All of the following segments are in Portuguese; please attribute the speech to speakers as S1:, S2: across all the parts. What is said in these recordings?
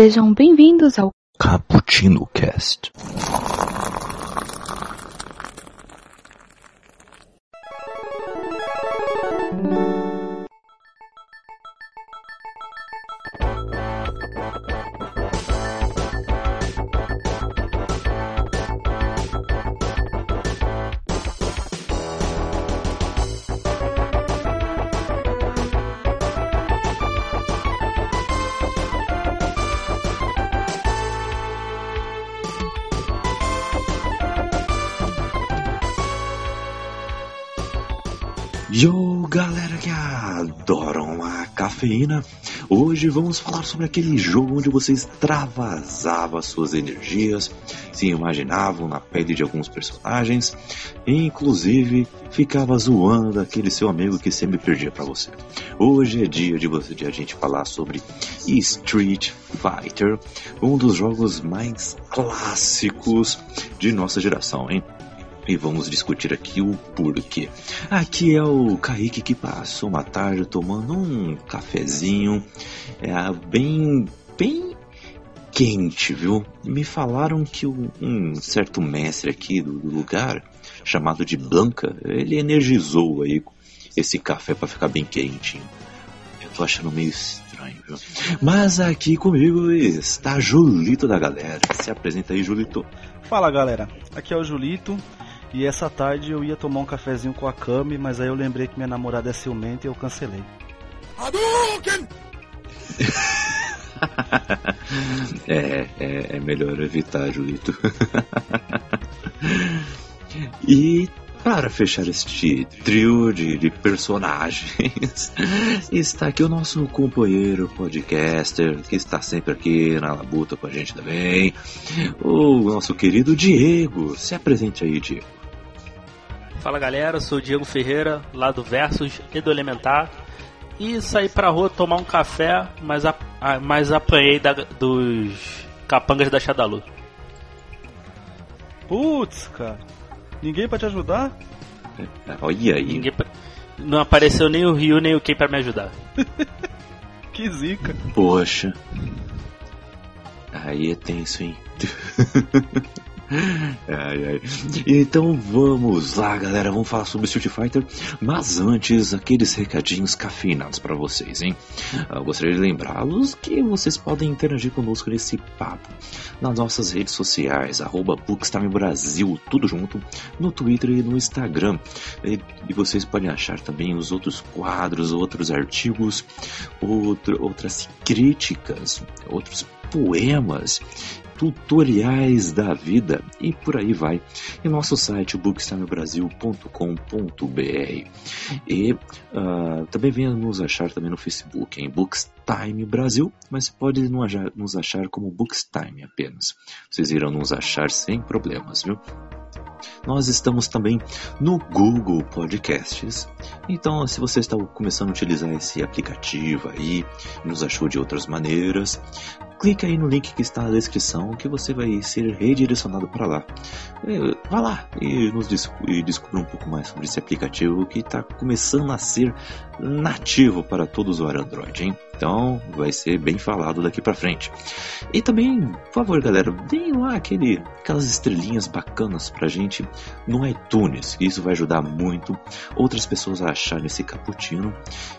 S1: Sejam bem-vindos ao
S2: Cappuccino Cast. Cafeína, hoje vamos falar sobre aquele jogo onde você extravasava suas energias, se imaginavam na pele de alguns personagens e inclusive ficava zoando daquele seu amigo que sempre perdia para você. Hoje é dia de, você, de a gente falar sobre Street Fighter, um dos jogos mais clássicos de nossa geração, hein? E vamos discutir aqui o porquê. Aqui é o Kaique que passou uma tarde tomando um cafezinho é, bem, bem quente, viu? Me falaram que um certo mestre aqui do, lugar, chamado de Blanca, ele energizou aí esse café para ficar bem quentinho. Eu tô achando meio estranho, viu? Mas aqui comigo está Julito da galera. Se apresenta aí, Julito.
S3: Fala galera, aqui é o Julito. E essa tarde eu ia tomar um cafezinho com a Kami, mas aí eu lembrei que minha namorada é ciumenta e eu cancelei.
S2: é, é, é melhor evitar, Julito. e para fechar este trio de, de, personagens, está aqui o nosso companheiro podcaster, que está sempre aqui na labuta com a gente também, o nosso querido Diego. Se apresente aí, Diego.
S4: Fala galera, eu sou o Diego Ferreira, lá do Versus e do Elementar. E saí pra rua tomar um café, mas, a, mas apanhei da, dos capangas da Shadalu.
S3: Putz, cara. Ninguém pra te ajudar?
S2: Olha aí.
S4: Ninguém pra... Não apareceu nem o Ryu nem o Ken pra me ajudar.
S3: que zica.
S2: Poxa. Aí é tenso, hein? ai, ai. Então vamos lá, galera. Vamos falar sobre Street Fighter. Mas antes, aqueles recadinhos cafeinados para vocês, hein? Eu gostaria de lembrá-los que vocês podem interagir conosco nesse papo nas nossas redes sociais, arroba Brasil, tudo junto, no Twitter e no Instagram. E, e, vocês podem achar também os outros quadros, outros artigos, outro, outras críticas, outros poemas tutoriais da vida e por aí vai. Em nosso site bookstimebrasil.com.br e uh, também venha nos achar também no Facebook em Bookstime Brasil, mas pode nos achar como Bookstime apenas. Vocês irão nos achar sem problemas, viu? Nós estamos também no Google Podcasts. Então, se você está começando a utilizar esse aplicativo aí, nos achou de outras maneiras, clique aí no link que está na descrição que você vai ser redirecionado para lá. É, vá lá e nos descubra um pouco mais sobre esse aplicativo que está começando a ser nativo para todo usuário Android, hein? Então vai ser bem falado daqui para frente. E também, por favor, galera, deem lá aquele, aquelas estrelinhas bacanas pra gente no iTunes. Isso vai ajudar muito outras pessoas a acharem esse cappuccino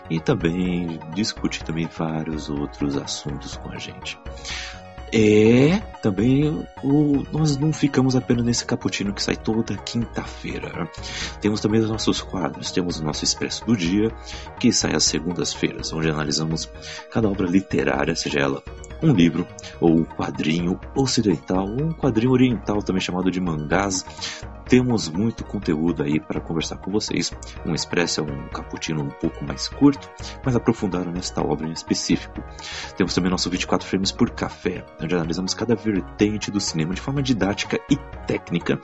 S2: e também discutir também vários outros assuntos com a gente. É, também o, nós não ficamos apenas nesse cappuccino que sai toda quinta-feira. Temos também os nossos quadros, temos o nosso Expresso do Dia, que sai às segundas-feiras, onde analisamos cada obra literária, seja ela um livro, ou um quadrinho ocidental, ou um quadrinho oriental também chamado de mangás, temos muito conteúdo aí para conversar com vocês. Um expresso é um cappuccino um pouco mais curto, mas aprofundado nesta obra em específico. Temos também nosso 24 frames por café, onde analisamos cada vertente do cinema de forma didática e técnica.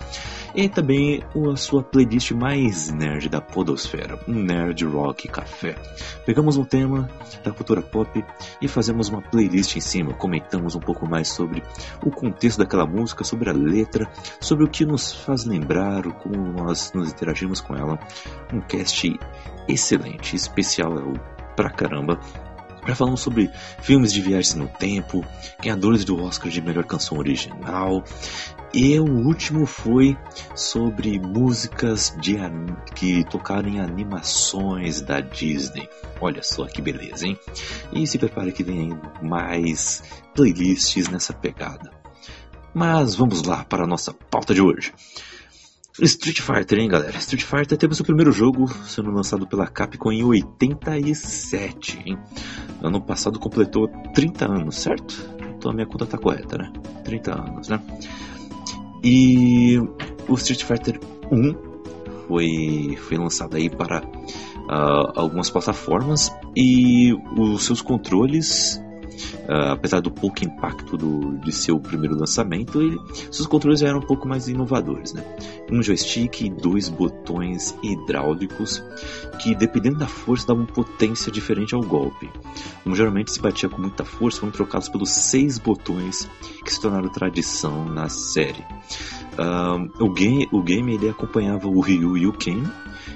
S2: E também a sua playlist mais nerd da podosfera, Nerd Rock Café. Pegamos um tema da cultura pop e fazemos uma playlist em cima, comentamos um pouco mais sobre o contexto daquela música, sobre a letra, sobre o que nos faz lembrar como nós nos interagimos com ela. Um cast excelente, especial pra caramba. Já falamos sobre filmes de viagem no tempo, ganhadores do Oscar de melhor canção original. E o último foi sobre músicas de que tocaram em animações da Disney. Olha só que beleza, hein? E se prepare que vem mais playlists nessa pegada. Mas vamos lá para a nossa pauta de hoje. Street Fighter, hein, galera? Street Fighter teve seu primeiro jogo sendo lançado pela Capcom em 87, hein? Ano passado completou 30 anos, certo? Então a minha conta tá correta, né? 30 anos, né? E o Street Fighter 1 foi, foi lançado aí para uh, algumas plataformas e os seus controles Uh, apesar do pouco impacto do, de seu primeiro lançamento, ele, seus controles eram um pouco mais inovadores. Né? Um joystick e dois botões hidráulicos que, dependendo da força, davam potência diferente ao golpe. Como geralmente se batia com muita força, foram trocados pelos seis botões que se tornaram tradição na série. Uh, o game, o game ele acompanhava o Ryu e o Ken,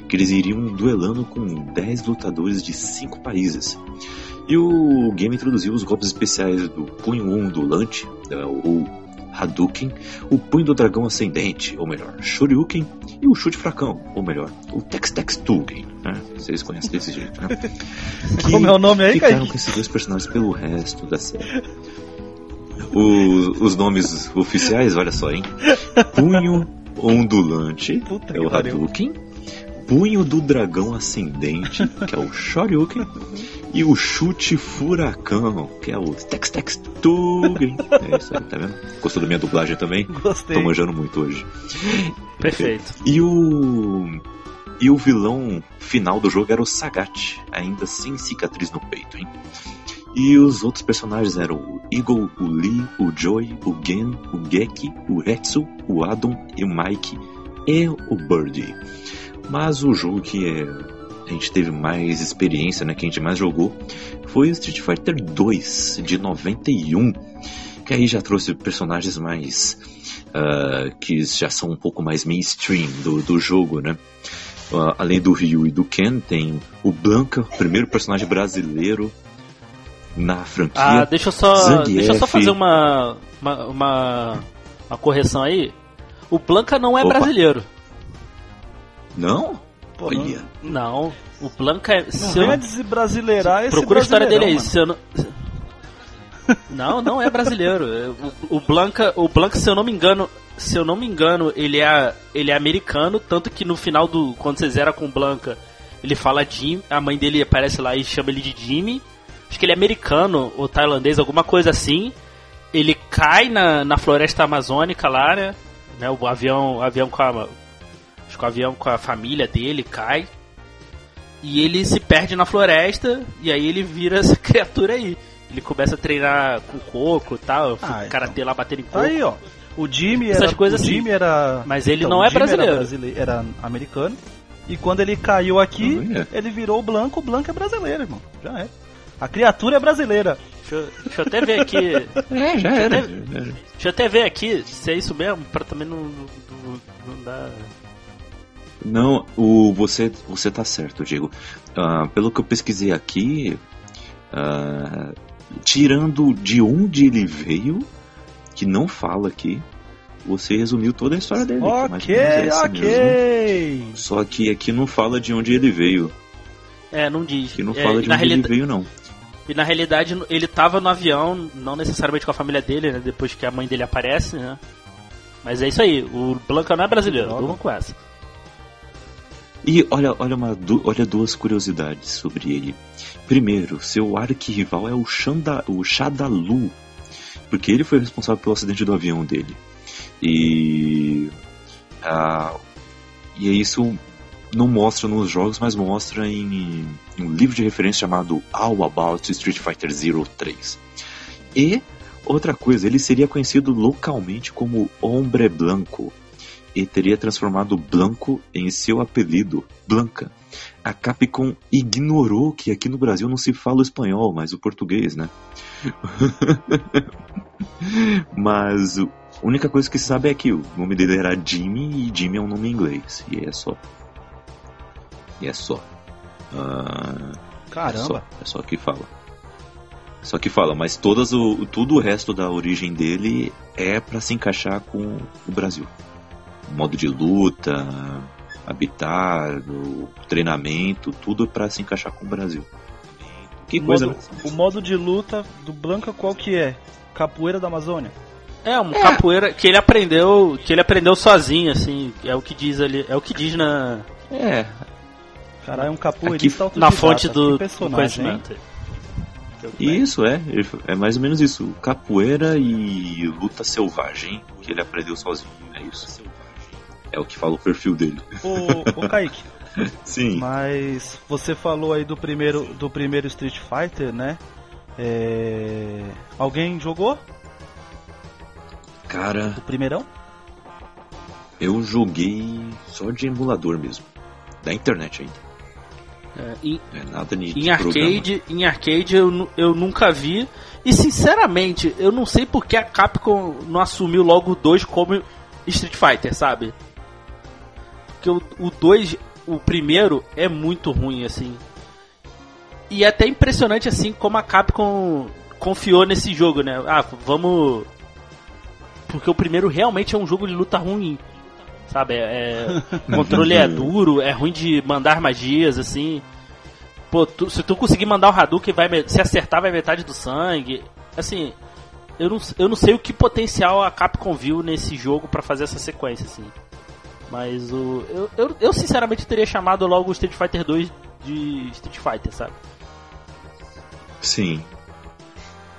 S2: que eles iriam duelando com 10 lutadores de 5 países. E o game introduziu os golpes especiais do punho ondulante, né, ou Hadouken, o punho do dragão ascendente, ou melhor, Shoryuken, e o chute fracão, ou melhor, o Tex-Tex Tugen, né? Vocês conhecem desse jeito, né?
S3: Que Como é o nome aí,
S2: Ficaram com esses dois personagens pelo resto da série. Os, os nomes oficiais, olha só, hein? Punho ondulante, Puta é o Hadouken. Punho do Dragão Ascendente, que é o Shoryuken, e o Chute Furacão, que é o Tex Tex Tugen. É isso aí, tá vendo? Gostou da minha dublagem também?
S3: Gostei.
S2: Tô manjando muito hoje.
S4: Perfeito.
S2: E o. E o vilão final do jogo era o Sagat, ainda sem cicatriz no peito, hein? E os outros personagens eram o Eagle, o Lee, o Joy, o Gen, o Geki, o Retsu, o Adam e o Mike e o Birdie. Mas o jogo que é, a gente teve mais experiência, né, que a gente mais jogou, foi o Street Fighter 2 de 91, que aí já trouxe personagens mais uh, que já são um pouco mais mainstream do, do jogo, né? Uh, além do Ryu e do Ken, tem o Blanca, primeiro personagem brasileiro na franquia.
S4: Ah, deixa eu só, Zangief. deixa eu só fazer uma, uma, uma, uma correção aí. O Blanca não é Opa. brasileiro.
S2: Não?
S3: Pô, Olha.
S4: Não. O Blanca é.
S3: Não venha desbrasileirar esse
S4: Procura a história dele aí. Se eu não... não, não é brasileiro. O, o, Blanca, o Blanca, se eu não me engano, se eu não me engano, ele é, ele é americano, tanto que no final do quando você zera com o Blanca, ele fala Jim, a mãe dele aparece lá e chama ele de Jimmy. Acho que ele é americano ou tailandês, alguma coisa assim. Ele cai na, na floresta amazônica lá, né? né o avião, o avião com a, Acho que o avião com a família dele cai. E ele se perde na floresta. E aí ele vira essa criatura aí. Ele começa a treinar com coco e tal. Ah, karatê então. lá batendo em coco.
S3: Aí, ó. O Jimmy era. Essas coisas o assim. Jimmy era.
S4: Mas ele então, não é brasileiro.
S3: Era, brasileiro. era americano. E quando ele caiu aqui, é. ele virou o Blanco. O Blanco é brasileiro, irmão. Já é. A criatura é brasileira.
S4: Deixa eu, deixa eu até ver aqui.
S2: é, já era.
S4: Deixa, deixa eu até ver aqui se é isso mesmo, pra também não, não, não dar.
S2: Não, o, você, você tá certo, Diego. Uh, pelo que eu pesquisei aqui, uh, tirando de onde ele veio, que não fala aqui, você resumiu toda a história dele.
S3: Ok, é ok. Mesmo.
S2: Só que aqui não fala de onde ele veio.
S4: É, não diz.
S2: Que não é, fala de onde ele veio, não.
S4: E na realidade ele tava no avião, não necessariamente com a família dele, né? Depois que a mãe dele aparece, né? Mas é isso aí, o Blanca não é brasileiro, vamos com essa.
S2: E olha, olha, uma, olha duas curiosidades sobre ele. Primeiro, seu arquirrival é o, Shanda, o porque ele foi responsável pelo acidente do avião dele. E, ah, e isso não mostra nos jogos, mas mostra em, em um livro de referência chamado All About Street Fighter 03. E outra coisa, ele seria conhecido localmente como Hombre Blanco, e teria transformado Blanco em seu apelido, Blanca. A Capcom ignorou que aqui no Brasil não se fala o espanhol, mas o português, né? mas a única coisa que se sabe é que o nome dele era Jimmy e Jimmy é um nome em inglês. E é só. E é só. Uh,
S3: Caramba!
S2: É só, é só que fala. Só que fala, mas todas o, tudo o resto da origem dele é para se encaixar com o Brasil. Modo de luta, habitar, o treinamento, tudo para se encaixar com o Brasil.
S3: Que o coisa. Modo? O modo de luta do Blanca qual que é? Capoeira da Amazônia?
S4: É, um é. capoeira que ele aprendeu, que ele aprendeu sozinho, assim, é o que diz ali, é o que diz na
S2: É.
S3: Caralho, é um capoeira
S4: na fonte do, do conhecimento.
S2: Isso, é. É mais ou menos isso. Capoeira e luta selvagem que ele aprendeu sozinho. É isso. É o que fala o perfil dele.
S3: Ô, ô Kaique.
S2: Sim.
S3: Mas você falou aí do primeiro, do primeiro Street Fighter, né? É... Alguém jogou?
S2: Cara.
S3: O primeirão?
S2: Eu joguei só de emulador mesmo. Da internet ainda.
S4: É, em, é nada de, em arcade, em arcade eu, eu nunca vi. E sinceramente, eu não sei porque a Capcom não assumiu logo 2 como Street Fighter, sabe? Porque o 2, o, o primeiro, é muito ruim, assim. E é até impressionante, assim, como a Capcom confiou nesse jogo, né? Ah, vamos. Porque o primeiro realmente é um jogo de luta ruim sabe? É, o controle é duro, é ruim de mandar magias, assim. Pô, tu, se tu conseguir mandar o Hadouken, vai, se acertar, vai metade do sangue. Assim, eu não, eu não sei o que potencial a Capcom viu nesse jogo para fazer essa sequência, assim. Mas o, eu, eu, eu, sinceramente teria chamado logo o Street Fighter 2 de Street Fighter, sabe?
S2: Sim,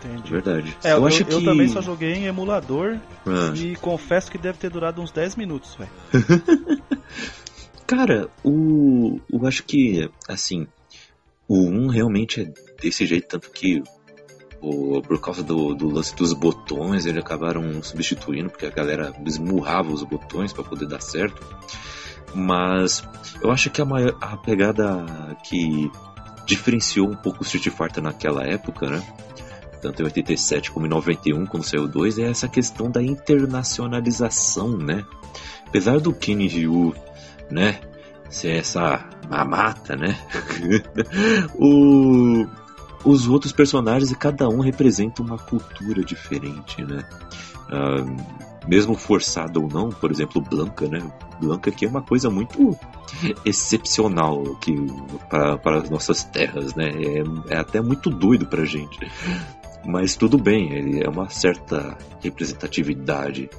S3: Entendi.
S2: Verdade.
S3: É, eu, eu, acho que... eu também só joguei em emulador ah. e confesso que deve ter durado uns 10 minutos, velho.
S2: Cara, o. Eu acho que, assim, o 1 realmente é desse jeito, tanto que o, por causa do, do, lance dos botões, eles acabaram substituindo, porque a galera esmurrava os botões para poder dar certo. Mas eu acho que a, maior, a pegada que diferenciou um pouco o Street Fighter naquela época, né? tanto em 87 como em 91, quando saiu o 2, é essa questão da internacionalização, né? Apesar do Kenny Ryu, né, ser essa mamata, né? o, os outros personagens, cada um representa uma cultura diferente, né? Uh, mesmo forçado ou não, por exemplo, Blanca, né? Blanca que é uma coisa muito excepcional que para as nossas terras, né? É, é até muito doido pra gente. Mas tudo bem, é uma certa representatividade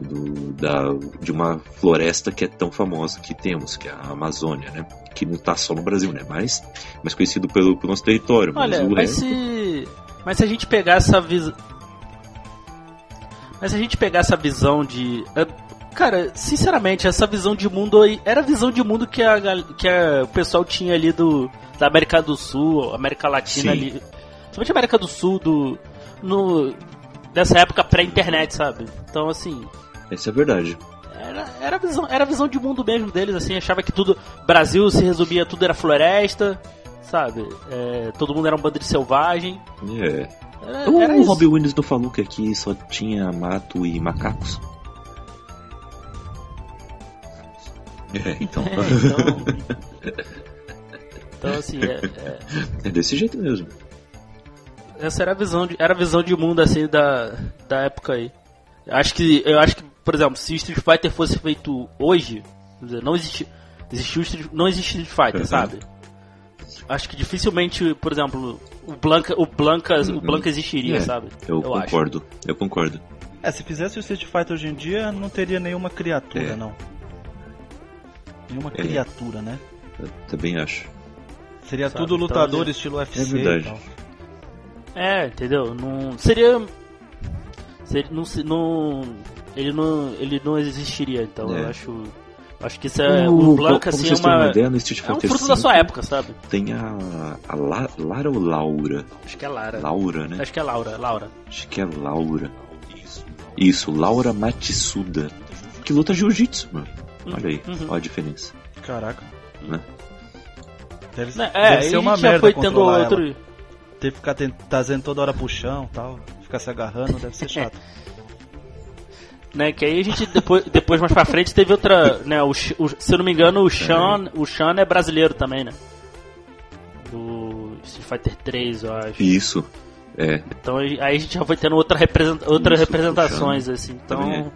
S2: do, da, de uma floresta que é tão famosa que temos, que é a Amazônia, né? Que não está só no Brasil, né? Mas, mas conhecido pelo, pelo nosso território.
S4: Olha, mas, mas se, mas se a gente pegar essa visão... Mas se a gente pegar essa visão de... Eh, cara, sinceramente, essa visão de mundo aí era a visão de mundo que, a, que a, o pessoal tinha ali do, da América do Sul, América Latina Sim. ali Principalmente América do Sul, do, no, dessa época pré-internet, sabe? Então, assim.
S2: Isso é verdade.
S4: Era, era, a visão, era a visão de mundo mesmo deles, assim, achava que tudo. Brasil se resumia, tudo era floresta, sabe? É, todo mundo era um bando de selvagem.
S2: É. Era, o era o Robbie Williams não falou que aqui só tinha mato e macacos? É, então.
S4: É, então, então assim, é, é...
S2: é desse jeito mesmo
S4: essa era a visão de, era a visão de mundo assim da, da época aí. Acho que eu acho que, por exemplo, se Street Fighter fosse feito hoje, dizer, não existe existiu não existe Street Fighter, uhum. sabe? Acho que dificilmente, por exemplo, o Blanca, o Blanca, uhum. o Blanca existiria, é, sabe?
S2: Eu, eu concordo. Acho. Eu concordo.
S3: É, se fizesse o Street Fighter hoje em dia, não teria nenhuma criatura, é. não. Nenhuma é. criatura, né?
S2: Eu também acho.
S3: Seria sabe? tudo então, lutador então, estilo UFC. É verdade.
S4: É, entendeu? Não seria, seria não, não, ele não ele não existiria, então é. eu acho Acho que isso é. O, o Blanca, assim, é uma. uma ideia, no Street Fighter é um fruto 5, da sua época, sabe?
S2: Tem a. a La, Lara ou Laura?
S4: Acho que é Lara.
S2: Laura, né?
S4: Acho que é Laura, Laura.
S2: Acho que é Laura. Isso. Isso, Laura Matsuda. Que luta jiu-jitsu, mano. Uhum. Olha aí, uhum. olha a diferença.
S3: Caraca. Né?
S4: Deve, é, deve ser uma merda. foi tendo outro. Ela
S3: ter que ficar trazendo toda hora pro chão tal, ficar se agarrando, deve ser chato.
S4: Né, que aí a gente depois, depois mais pra frente teve outra, né, o, o, se eu não me engano, o Sean, o Sean é brasileiro também, né? Do Street Fighter 3, eu acho.
S2: Isso. É.
S4: Então aí a gente já foi tendo outra representa outras
S2: Isso,
S4: representações, assim. Então.
S2: É.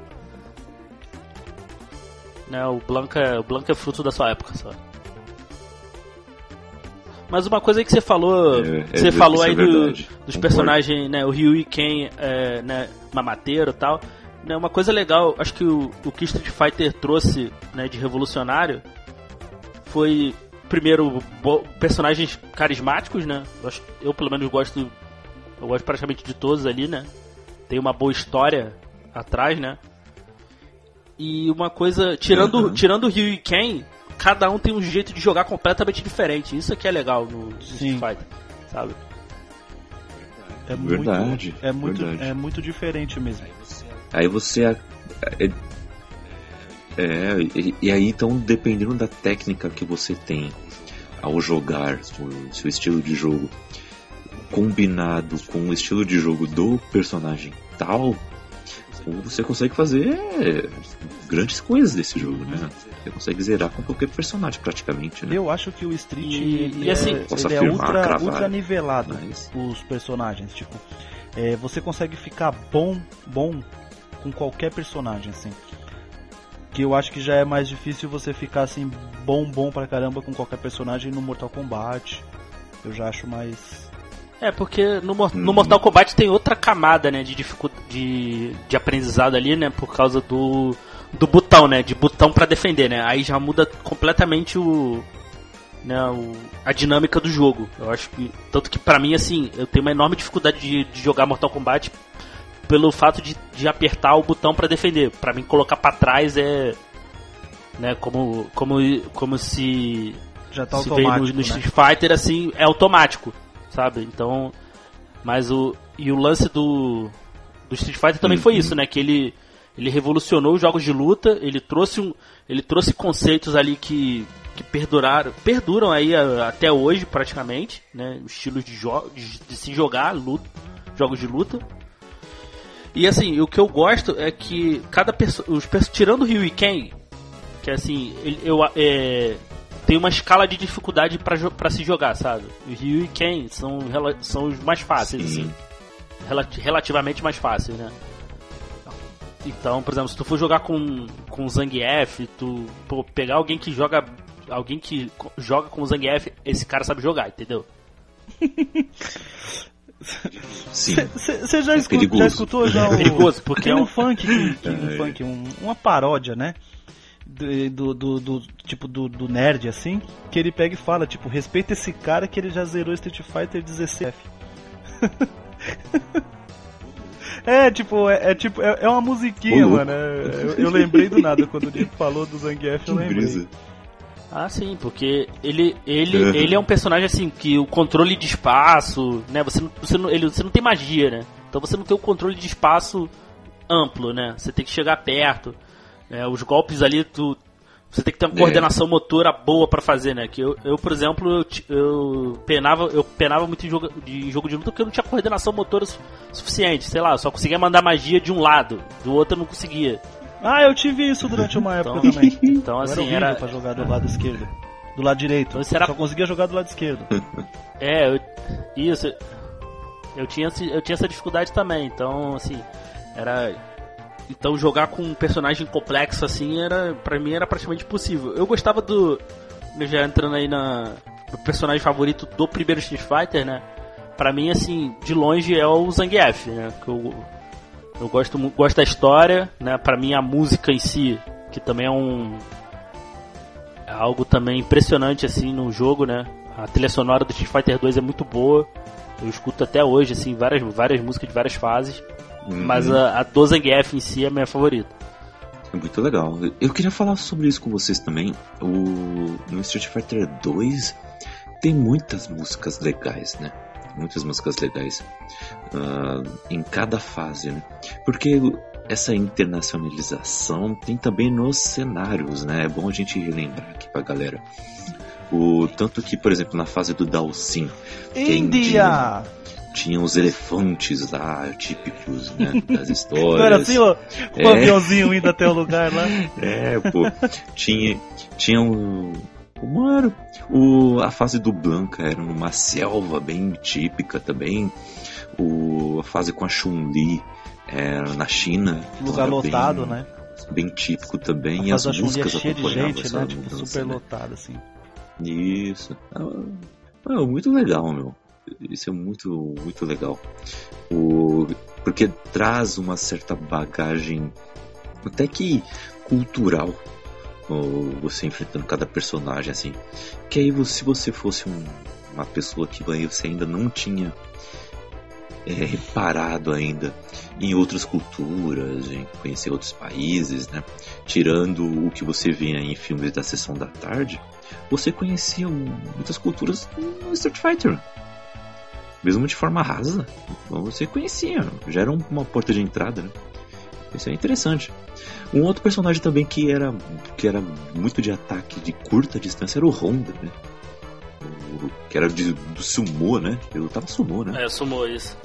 S4: Né, o Blanca, o Blanca é fruto da sua época só. Mas uma coisa que você falou,
S2: É, é
S4: você falou
S2: é
S4: aí do- dos personagens, né, o Ryu e Ken, é, né, mamateiro e tal. Né, uma coisa legal, acho que o, o que Street Fighter trouxe, né, de revolucionário foi primeiro personagens carismáticos, né? Eu, acho- eu, pelo menos gosto, eu gosto praticamente de todos ali, né? Tem uma boa história atrás, né? E uma coisa, tirando,
S2: Uhum.
S4: tirando o Ryu e Ken, cada um tem um jeito de jogar completamente diferente. Isso que é legal no, no. Street Fighter, sabe?
S3: É
S2: Verdade,
S3: muito, é muito,
S2: verdade.
S3: é muito diferente mesmo.
S2: Aí você. É- É, é, e, e aí então, dependendo da técnica que você tem ao jogar, o seu estilo de jogo, combinado com o estilo de jogo do personagem tal, você consegue fazer grandes coisas desse jogo, né? Você consegue zerar com qualquer personagem praticamente, né?
S3: Eu acho que o Street
S4: E-
S3: ele
S4: e assim-
S3: é,
S2: Posso
S3: ele é
S2: afirmar,
S3: ultra,
S2: cravar.
S3: ultra nivelado
S2: Mas-
S3: os personagens, tipo, é, você consegue ficar bom, bom com qualquer personagem assim. Que eu acho que já é mais difícil você ficar assim bom, bom pra caramba com qualquer personagem no Mortal Kombat. Eu já acho mais
S4: É, porque no, no
S2: Hum.
S4: Mortal Kombat tem outra camada, né, de dificuldade de, de aprendizado ali, né, por causa do do botão, né, de botão pra defender, né? Aí já muda completamente o né, o, a dinâmica do jogo. Eu acho que tanto que pra mim assim, eu tenho uma enorme dificuldade de, de jogar Mortal Kombat pelo fato de, de apertar o botão pra defender. Pra mim colocar pra trás é né, como como como se
S3: já tá
S4: se vê no,
S3: automático,
S4: no
S3: né?
S4: Street Fighter assim é automático, sabe? Então, mas o e o lance do do Street Fighter também foi
S2: Uhum.
S4: isso, né? Que ele ele revolucionou os jogos de luta, ele trouxe um ele trouxe conceitos ali que que perduraram, perduram aí a- até hoje praticamente, né? Os estilos de, jo de, de se jogar luta, jogos de luta. E assim, o que eu gosto é que cada pessoa, tirando o Ryu e Ken, que assim, ele- eu é, tem uma escala de dificuldade pra se jogar, sabe? O Ryu e Ken são são os mais fáceis,
S2: Sim.
S4: assim, Rela- relativamente mais fáceis, né? Então, por exemplo, se tu for jogar com com Zangief, tu pô, pegar alguém que joga alguém que joga com o Zangief, esse cara sabe jogar, entendeu?
S2: Sim.
S3: Você já,
S2: É
S3: escu-
S2: perigoso.
S3: já escutou já o,
S4: perigoso, porque
S3: tem
S4: é
S3: um
S4: um-
S3: funk, que, que- um
S2: É.
S3: funk um- uma paródia, né? Do, do, do- do- tipo do, do nerd assim, que ele pega e fala, tipo, respeita esse cara que ele já zerou Street Fighter 16. É, tipo, é, é tipo, é, é uma musiquinha,
S2: Ô, louco.
S3: mano. é- eu, eu lembrei do nada quando o Diego falou do Zangief, eu lembrei.
S2: brisa.
S4: Ah, sim, porque ele, ele,
S2: Uhum.
S4: ele é um personagem assim que o controle de espaço, né? Você não, você não, ele, você não tem magia, né? Então você não tem o controle de espaço amplo, né? Você tem que chegar perto. né? Os golpes ali, tu, você tem que ter uma
S2: É.
S4: coordenação motora boa pra fazer, né? Que eu, eu por exemplo, eu, eu penava, eu penava muito em jogo, de jogo de luta porque eu não tinha coordenação motora su- suficiente. Sei lá, eu só conseguia mandar magia de um lado, do outro eu não conseguia.
S3: Ah, eu tive isso durante uma época
S4: Então-
S3: também.
S4: Então
S3: Eu era
S4: assim, era,
S3: pra jogar do lado esquerdo. Do lado direito.
S4: Então, isso era-
S3: Só conseguia jogar do lado esquerdo.
S4: É, eu, isso. Eu tinha, eu tinha essa dificuldade também, então, assim, era. Então jogar com um personagem complexo assim era. Pra mim era praticamente impossível. Eu gostava do. Já entrando aí na. Personagem favorito do primeiro Street Fighter, né? Pra mim, assim, de longe é o Zangief, né? Que eu, eu gosto, gosto da história, né? Pra mim a música em si, que também é um. É algo também impressionante assim no jogo, né? A trilha sonora do Street Fighter 2 é muito boa. Eu escuto até hoje, assim, várias, várias músicas de várias fases.
S2: Uhum.
S4: Mas a, a do Zangief em si é a minha favorita.
S2: É muito legal. Eu queria falar sobre isso com vocês também. O, no Street Fighter 2 tem muitas músicas legais, né? Muitas músicas legais ah, em cada fase, né? Porque essa internacionalização tem também nos cenários, né? É bom a gente relembrar aqui pra galera. O, tanto que, por exemplo, na fase do Dalsin,
S3: Índia!
S2: tinha os elefantes lá, típicos, né? Das histórias.
S3: Não era assim, ó? O
S2: É.
S3: aviãozinho indo até o lugar lá.
S2: É, pô. tinha, tinha um. Como era? O, a fase do Blanca era uma selva bem típica também. O, a fase com a Chun-Li é, na China.
S3: Lugar lotado, bem, né?
S2: Bem típico também. A e as músicas
S3: é cheia de gente, né? Tipo, mudança, super né? lotado, assim.
S2: Isso. É, é, muito legal, meu. Isso é muito, muito legal. O, porque traz uma certa bagagem até que cultural você enfrentando cada personagem assim que aí se você fosse um, uma pessoa que você ainda não tinha é, reparado ainda em outras culturas, em conhecer outros países, né? Tirando o que você vê em filmes da sessão da tarde, você conhecia muitas culturas no Street Fighter. Mesmo de forma rasa, você conhecia, já era uma porta de entrada, né? Isso é interessante. Um outro personagem também que era, que era muito de ataque de curta distância era o Honda, né? O, que era de, do sumo, né? Eu tava sumo, né?
S4: É, sumo, isso.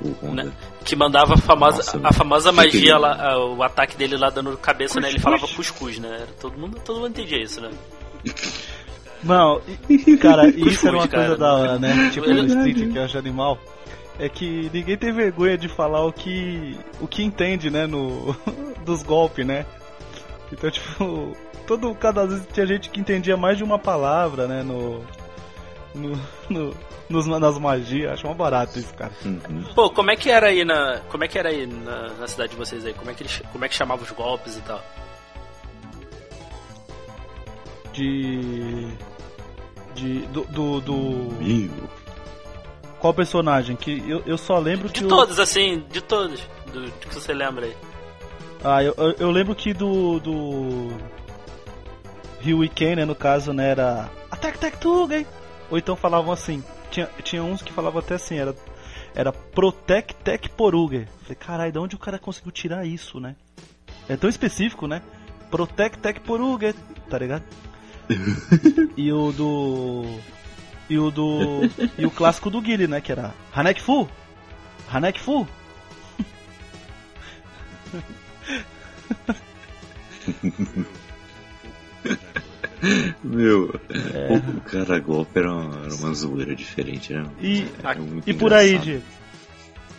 S4: O Honda. Né? Que mandava a famosa, Nossa, a famosa magia lá, o ataque dele lá dando cabeça, cuscuz. né? Ele falava cuscuz, né? Todo mundo, todo mundo entendia isso, né?
S3: Não, cara, isso era uma cara, coisa da hora, né? Tipo, no Street que eu acho animal é que ninguém tem vergonha de falar o que o que entende, né, no dos golpes, né? Então, tipo, todo cada vez tinha gente que entendia mais de uma palavra, né, no no, no nos, nas magias, acho uma barato isso, cara.
S4: Uhum. Pô, como é que era aí na, como é que era aí na, na cidade de vocês aí? Como é que eles, como é que chamava os golpes e tal?
S3: De de do do, do... Qual personagem? Que eu, eu só lembro
S4: de
S3: que.
S4: De todos, assim, de todos. Do, do, que você lembra aí.
S3: Ah, eu, eu, eu lembro que do. do. Ryu e Ken, né, no caso, né, era. Attack Tech Tugen! Ou então falavam assim. Tinha, tinha uns que falavam até assim, era. Era Protect Tech Poruge. Falei, caralho, de onde o cara conseguiu tirar isso, né? É tão específico, né? Protect Tech Poruge, tá ligado? e o do. E o do. e o clássico do Guile, né? Que era Hanek Fu! Hanek Fu!
S2: Meu, é. o cara golpe era uma, era uma zoeira diferente, né?
S3: E, e por aí, Diego?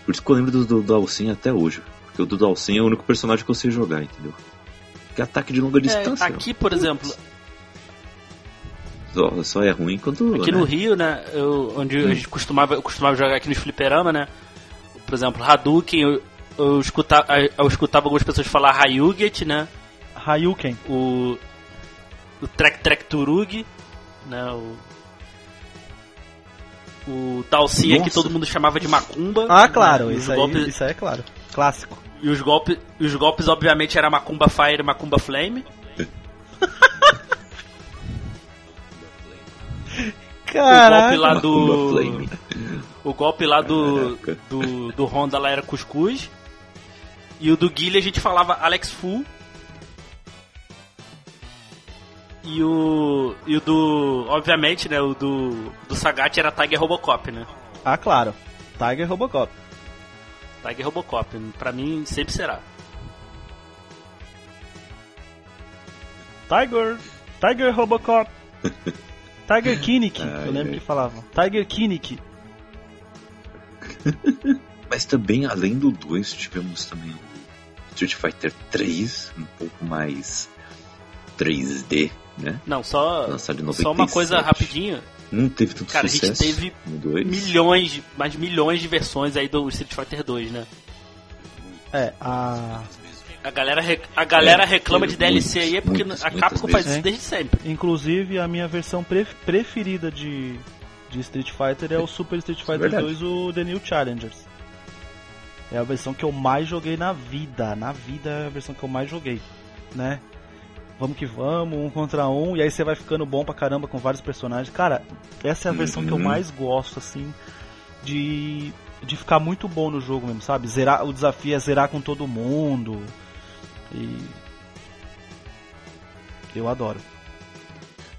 S2: Por isso que eu lembro do, do, do Alcin até hoje. Porque o do Alcin é o único personagem que eu sei jogar, entendeu? Que é ataque de longa é, distância.
S4: Aqui, por exemplo,
S2: só, só é ruim quando.
S4: Aqui
S2: né?
S4: no Rio, né? Eu, onde hum. a gente costumava, eu costumava jogar aqui nos fliperama, né? Por exemplo, Hadouken, eu, eu, escutava, eu escutava algumas pessoas falar Hayuget, né?
S3: Hayuken.
S4: O. O Trek Trek Turug, né? O. O Dalcinha que todo mundo chamava de Macumba.
S3: Ah, claro, né? isso, aí, golpes... isso aí é claro. Clássico.
S4: E os golpes, os golpes obviamente era Macumba Fire e Macumba Flame.
S3: Caraca.
S4: O golpe lá do. O golpe lá do, do, do Honda lá era cuscuz. E o do Guile a gente falava Alex Fu. E o. E o do. Obviamente, né? O do. Do Sagat era Tiger Robocop, né?
S3: Ah, claro. Tiger Robocop.
S4: Tiger Robocop. Pra mim sempre será.
S3: Tiger! Tiger Robocop! Tiger Kinnick, eu lembro ai. que falavam. Tiger Kinnick.
S2: Mas também, além do 2, tivemos também o Street Fighter 3, um pouco mais 3D, né?
S4: Não, só, só uma coisa rapidinho.
S2: Não teve tanto
S4: Cara,
S2: sucesso.
S4: Cara, a gente teve milhões, mais milhões de versões aí do Street Fighter 2, né?
S3: É, a
S4: a galera, a galera é, reclama de DLC aí é porque muitas, a Capcom faz isso desde sempre.
S3: Inclusive, a minha versão pre preferida de, de Street Fighter é o Super Street Fighter 2, o The New Challengers. É a versão que eu mais joguei na vida. Na vida é a versão que eu mais joguei, né? Vamos que vamos, um contra um, e aí você vai ficando bom pra caramba com vários personagens. Cara, essa é a versão uhum. que eu uhum. mais gosto, assim, de, de ficar muito bom no jogo mesmo, sabe? Zerar, o desafio é zerar com todo mundo. E eu adoro.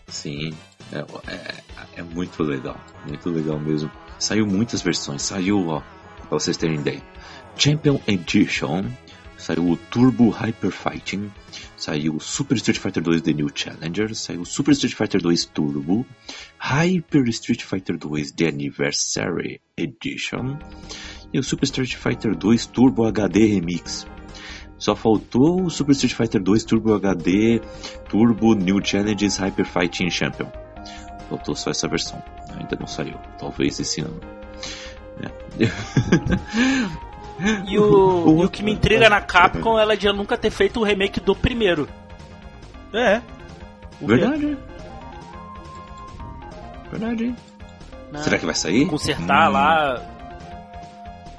S2: Sim, é, é, é, muito legal, muito legal mesmo. Saiu muitas versões, saiu, ó, pra vocês terem ideia. Champion Edition, saiu o Turbo Hyper Fighting, saiu o Super Street Fighter 2 The New Challenger, saiu o Super Street Fighter 2 Turbo, Hyper Street Fighter 2 The Anniversary Edition, e o Super Street Fighter 2 Turbo HD Remix. Só faltou o Super Street Fighter 2 Turbo HD Turbo New Challenges Hyper Fighting Champion. Faltou só essa versão. Ainda não saiu. Talvez esse ano. É.
S4: E o, e o que me intriga na Capcom é ela de nunca ter feito o remake do primeiro.
S3: É. O?
S2: Verdade. Verdade.
S4: né?
S2: Será que vai sair?
S4: Consertar
S2: Hum.
S4: lá.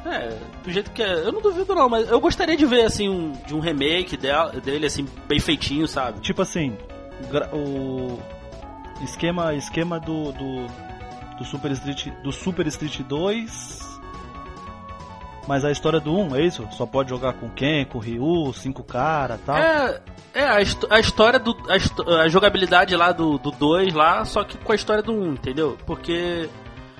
S4: É, do jeito que é. Eu não duvido não, mas eu gostaria de ver assim um, de um remake dela, dele, assim, bem feitinho, sabe?
S3: Tipo assim, o esquema esquema do, do do Super Street do Super Street 2 mas a história do 1, é isso? Só pode jogar com Ken, com Ryu, cinco cara, tal.
S4: É, é a, a história do. A, a jogabilidade lá do 2 lá, só que com a história do 1, um, entendeu? Porque.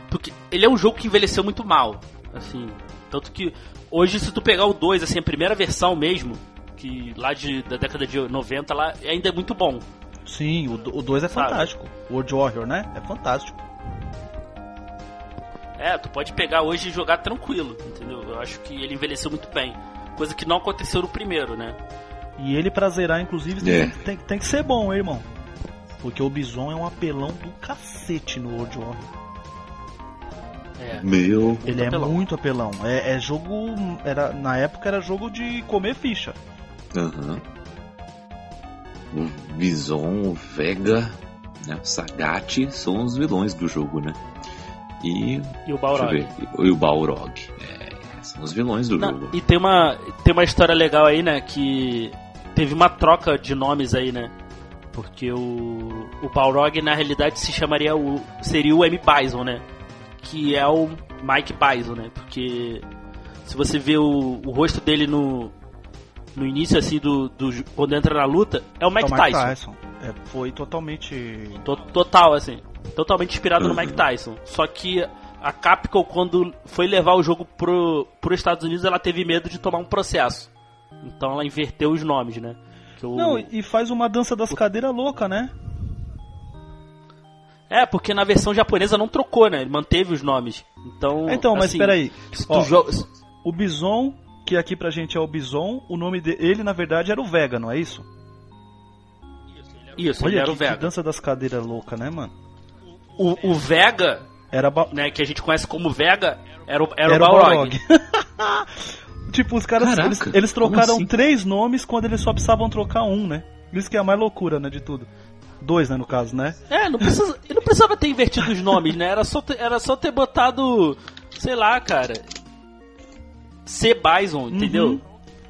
S4: Porque ele é um jogo que envelheceu muito mal. Assim. Tanto que hoje se tu pegar o 2, assim, a primeira versão mesmo, que lá de, da década de 90 lá, ainda é muito bom.
S3: Sim, o 2 é fantástico. O World Warrior, né? É fantástico.
S4: É, tu pode pegar hoje e jogar tranquilo, entendeu? Eu acho que ele envelheceu muito bem. Coisa que não aconteceu no primeiro, né?
S3: E ele pra zerar, inclusive,
S2: É.
S3: tem, tem, tem que ser bom, hein, irmão. Porque o Bison é um apelão do cacete no World Warrior.
S4: É.
S2: Meu.
S3: Ele é
S4: apelão.
S3: muito apelão. É, é jogo. Era, na época era jogo de comer ficha.
S2: Aham. O Bison, o Vega, né, o Sagat são os vilões do jogo, né? E,
S4: E o Balrog.
S2: e o Balrog. É, são os vilões do
S4: Não,
S2: jogo.
S4: e tem uma, tem uma história legal aí, né? Que teve uma troca de nomes aí, né? Porque o, o Balrog na realidade se chamaria o. seria o M. Bison, né? Que é o Mike Bison, né? Porque se você vê o, o rosto dele no. No início, assim, do, do. Quando entra na luta, é o Mike
S3: É o
S4: Tyson.
S3: É, foi totalmente.
S4: To- Total, assim. Totalmente inspirado no
S2: Uhum.
S4: Mike Tyson. Só que a Capcom, quando foi levar o jogo pro, pro Estados Unidos, ela teve medo de tomar um processo. Então ela inverteu os nomes, né? O-
S3: Não, e faz uma dança das cadeiras louca, né?
S4: É, porque na versão japonesa não trocou, né? Ele manteve os nomes. Então.
S3: Então, mas
S4: assim,
S3: peraí. Ó,
S4: joga.
S3: O Bison, que aqui pra gente é o Bison, o nome dele, na verdade, era o Vega, não é isso?
S4: Isso, ele
S3: Olha
S4: era
S3: que,
S4: o
S3: que
S4: Vega.
S3: dança das cadeiras louca, né, mano?
S4: O, o Vega,
S3: Era, ba...
S4: né, que a gente conhece como Vega, era o, era
S3: era
S4: o Balrog.
S3: tipo, os caras,
S2: Caraca,
S3: eles, eles trocaram
S2: assim?
S3: três nomes quando eles só precisavam trocar um, né? Isso que é a mais loucura, né, de tudo. Dois, né, no caso, né?
S4: É, não, precisa, não precisava ter invertido os nomes, né? Era só ter, era só ter botado, sei lá, cara. C. Bison, entendeu?
S3: Uhum.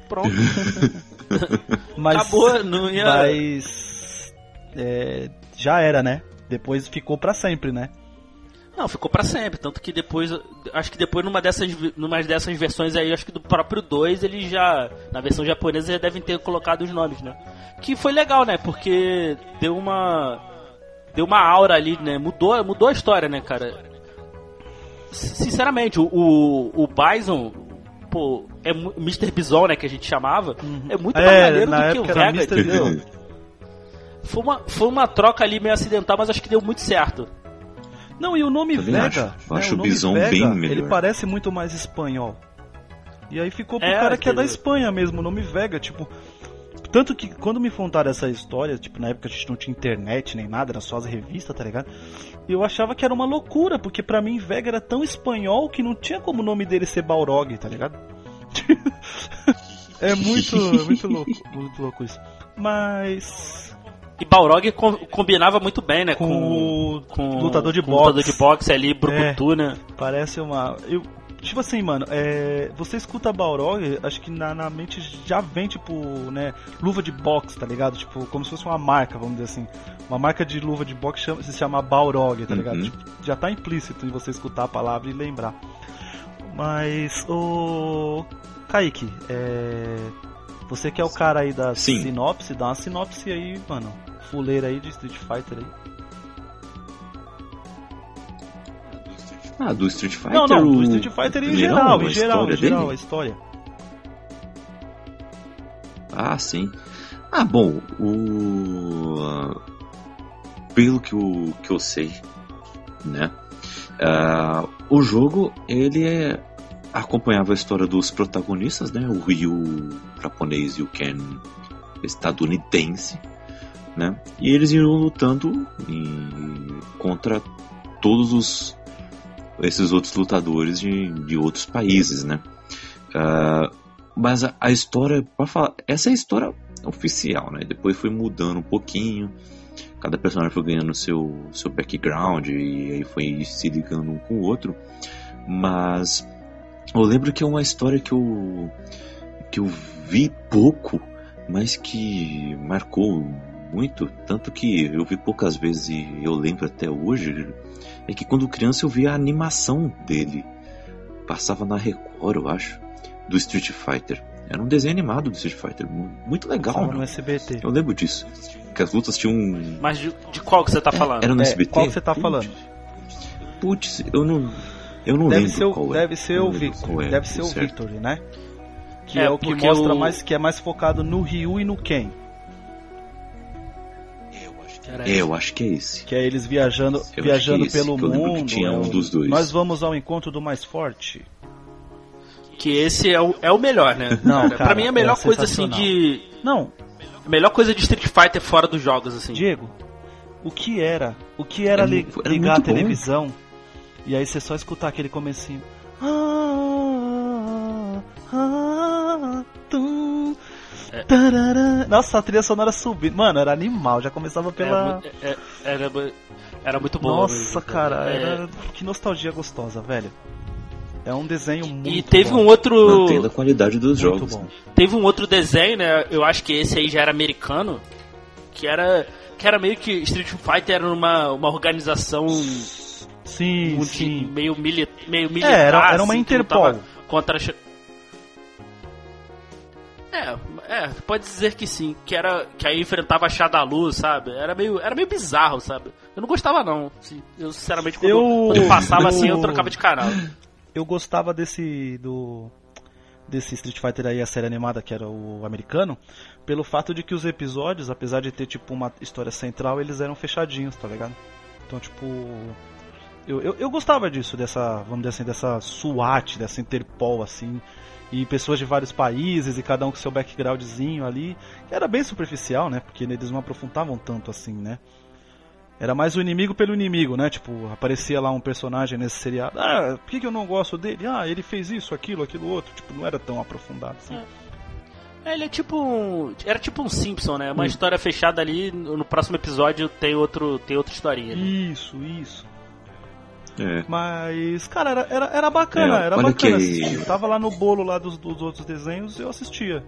S4: Pronto.
S3: Mas,
S4: Acabou, não ia.
S3: mas é, já era, né? Depois ficou pra sempre, né?
S4: Não, ficou pra sempre. Tanto que depois. Acho que depois numa dessas, numa dessas versões aí, acho que do próprio 2, eles já. Na versão japonesa já devem ter colocado os nomes, né? Que foi legal, né? Porque deu uma. Deu uma aura ali, né? Mudou, mudou a história, né, cara? Sinceramente, o, o, o Bison. Pô, é Mr. Bison, né? Que a gente chamava. É muito mais
S3: É,
S4: maneiro do que o Vega, entendeu? Foi uma, foi uma troca ali meio acidental, mas acho que deu muito certo.
S3: Não, e o nome
S2: Também
S3: Vega,
S2: acho. Eu
S3: né,
S2: acho
S3: o
S2: Bison
S3: Vega,
S2: bem melhor.
S3: ele parece muito mais espanhol. E aí ficou pro
S4: É,
S3: cara que é da? Espanha mesmo, o nome Vega, tipo... Tanto que quando me contaram essa história, tipo, na época a gente não tinha internet nem nada, era só as revistas, tá ligado? Eu achava que era uma loucura, porque pra mim Vega era tão espanhol que não tinha como o nome dele ser Balrog, tá ligado? é muito, muito louco, muito louco isso. Mas...
S4: E Balrog com- combinava muito bem, né?
S3: Com
S4: Com,
S3: o
S4: com
S3: lutador de
S4: com o
S3: boxe. É.
S4: lutador de boxe ali, Brucutu, né?
S3: Parece uma. Eu, tipo assim, mano, é, você escuta Balrog, acho que na, na mente já vem, tipo, né, luva de boxe, tá ligado? Tipo, como se fosse uma marca, vamos dizer assim. Uma marca de luva de boxe chama, se chama Balrog, tá ligado?
S2: Uhum.
S3: Tipo, já tá implícito em você escutar a palavra e lembrar. Mas, o. Kaique, é. Você que é o cara aí da
S2: Sim.
S3: sinopse, dá uma sinopse aí, mano. Fuleira aí de Street Fighter aí.
S2: Ah, do Street Fighter.
S3: Não, não, do Street Fighter em geral,
S2: a
S3: em geral, em geral,
S2: dele?
S3: a história.
S2: Ah, sim. Ah, bom, o. Pelo que eu, que eu sei, né? ah, o jogo, ele é. acompanhava a história dos protagonistas, né? O Ryu japonês e o Ken estadunidense, né? E eles iam lutando em, contra todos os esses outros lutadores de, de outros países, né? Uh, mas a, a história, para falar, essa é a história oficial, né? Depois foi mudando um pouquinho, cada personagem foi ganhando seu seu background e aí foi se ligando um com o outro, mas eu lembro que é uma história que eu que eu vi pouco, mas que marcou muito, tanto que eu vi poucas vezes e eu lembro até hoje, é que quando criança eu via a animação dele. Passava na Record, eu acho, do Street Fighter. Era um desenho animado do Street Fighter, muito legal. Passava
S3: no SBT.
S2: Eu lembro disso. Que as lutas tinham.
S4: Mas de, de qual que você tá é, falando?
S2: Era no é, SBT?
S3: Qual que você tá falando?
S2: Putz, eu não. Eu não
S3: deve
S2: lembro
S3: ser,
S2: qual
S3: é. Deve ser o Victor. É, deve ser o Victory, né? Que é, é o que mostra o... mais que é mais focado no Ryu e no Ken.
S2: É, eu acho que é esse.
S3: Que é eles viajando, eu viajando esse, pelo mundo.
S2: tinha um dos dois.
S3: Nós vamos ao encontro do mais forte.
S4: Que esse é o, é o melhor, né?
S3: Não, cara,
S4: pra mim é a melhor é coisa assim de.
S3: Não.
S4: A melhor coisa de Street Fighter fora dos jogos, assim.
S3: Diego, o que era? O que era, li era ligar a televisão bom. e aí você só escutar aquele comecinho. Ah, ah, ah, tum, é. Nossa, a trilha sonora subindo. Mano, era animal, já começava pela.
S4: É, é, era, era muito bom.
S3: Nossa, mesmo. cara, é. era... que nostalgia gostosa, velho. É um desenho muito
S4: E teve
S3: bom.
S4: um outro.
S2: Mantendo a qualidade dos muito jogos. Bom.
S4: Teve um outro desenho, né? Eu acho que esse aí já era americano. Que era. Que era meio que Street Fighter era uma, uma organização.
S3: Sim,
S4: um
S3: sim.
S4: Meio, mili meio militar.
S3: É, era, era uma assim, Interpol.
S4: Contra é, é, pode dizer que sim, que era que aí enfrentava a Shadalu, sabe? Era meio, era meio bizarro, sabe? Eu não gostava não. Eu sinceramente quando, eu, quando passava eu, assim eu trocava de canal.
S3: Eu gostava desse do desse Street Fighter aí a série animada que era o americano, pelo fato de que os episódios, apesar de ter tipo uma história central, eles eram fechadinhos, tá ligado? Então, tipo, eu, eu, eu gostava disso, dessa, vamos dizer assim, dessa SWAT, dessa Interpol, assim, e pessoas de vários países e cada um com seu backgroundzinho ali, que era bem superficial, né? Porque eles não aprofundavam tanto assim, né? Era mais o inimigo pelo inimigo, né? Tipo, aparecia lá um personagem nesse seriado. Ah, por que, que eu não gosto dele? Ah, ele fez isso, aquilo, aquilo outro. Tipo, não era tão aprofundado assim.
S4: É. Ele é tipo um. Era tipo um Simpson, né? Uma hum. história fechada ali, no próximo episódio tem, outro, tem outra historinha. Né?
S3: Isso, isso. É. Mas, cara, era, era, era bacana, é, era bacana assistir. tava lá no bolo lá dos, dos outros desenhos eu assistia.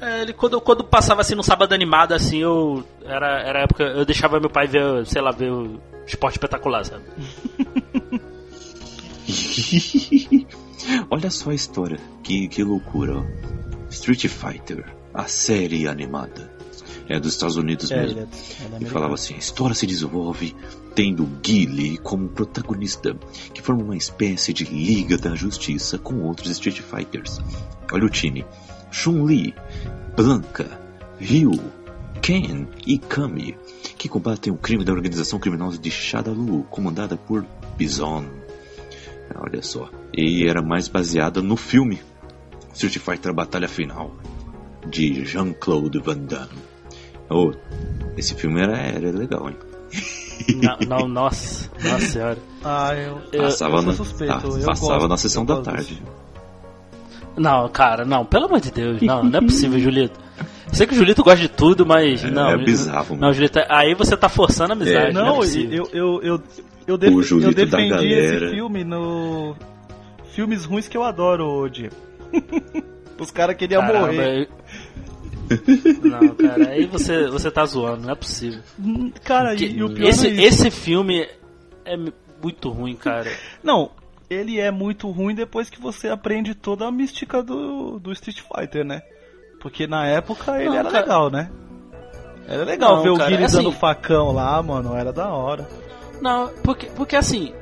S4: É, ele, quando, quando passava assim no sábado animado, assim, eu. Era, era época. Eu deixava meu pai ver, sei lá, ver o esporte espetacular, sabe?
S2: Olha só a história, que, que loucura, ó. Street Fighter, a série animada. É dos Estados Unidos é, mesmo. É, é e falava assim: a história se desenvolve tendo Guile como protagonista, que forma uma espécie de Liga da Justiça com outros Street Fighters. Olha o time: Chun-Li, Blanca, Ryu, Ken e Kami, que combatem o crime da organização criminosa de Shadaloo, comandada por Bison. Olha só. E era mais baseada no filme Street Fighter Batalha Final, de Jean-Claude Van Damme. Oh, esse filme era, era legal, hein?
S4: Não, não, nossa, nossa senhora.
S3: Ah, eu, eu
S2: passava
S3: eu
S2: na, suspeito, ah, eu passava gosto, na sessão da tarde.
S4: Não, cara, não, pelo amor de Deus, não, não é possível, Julito. Sei que o Julito gosta de tudo, mas
S2: é,
S4: não.
S2: É bizarro.
S4: Não, Julito, aí você tá forçando a amizade. É,
S3: não,
S4: não é
S3: eu, eu, eu, eu, def eu defendi esse filme no. Filmes ruins que eu adoro, Diego. Os caras queriam morrer.
S4: Não, cara, aí você, você tá zoando, não é possível.
S3: Cara, e, e o pior
S4: esse,
S3: é
S4: esse filme é muito ruim, cara.
S3: Não, ele é muito ruim depois que você aprende toda a mística do, do Street Fighter, né? Porque na época ele não, era cara... legal, né? Era legal não, ver cara, o Guile assim, dando facão lá, mano, era da hora.
S4: Não, porque, porque assim,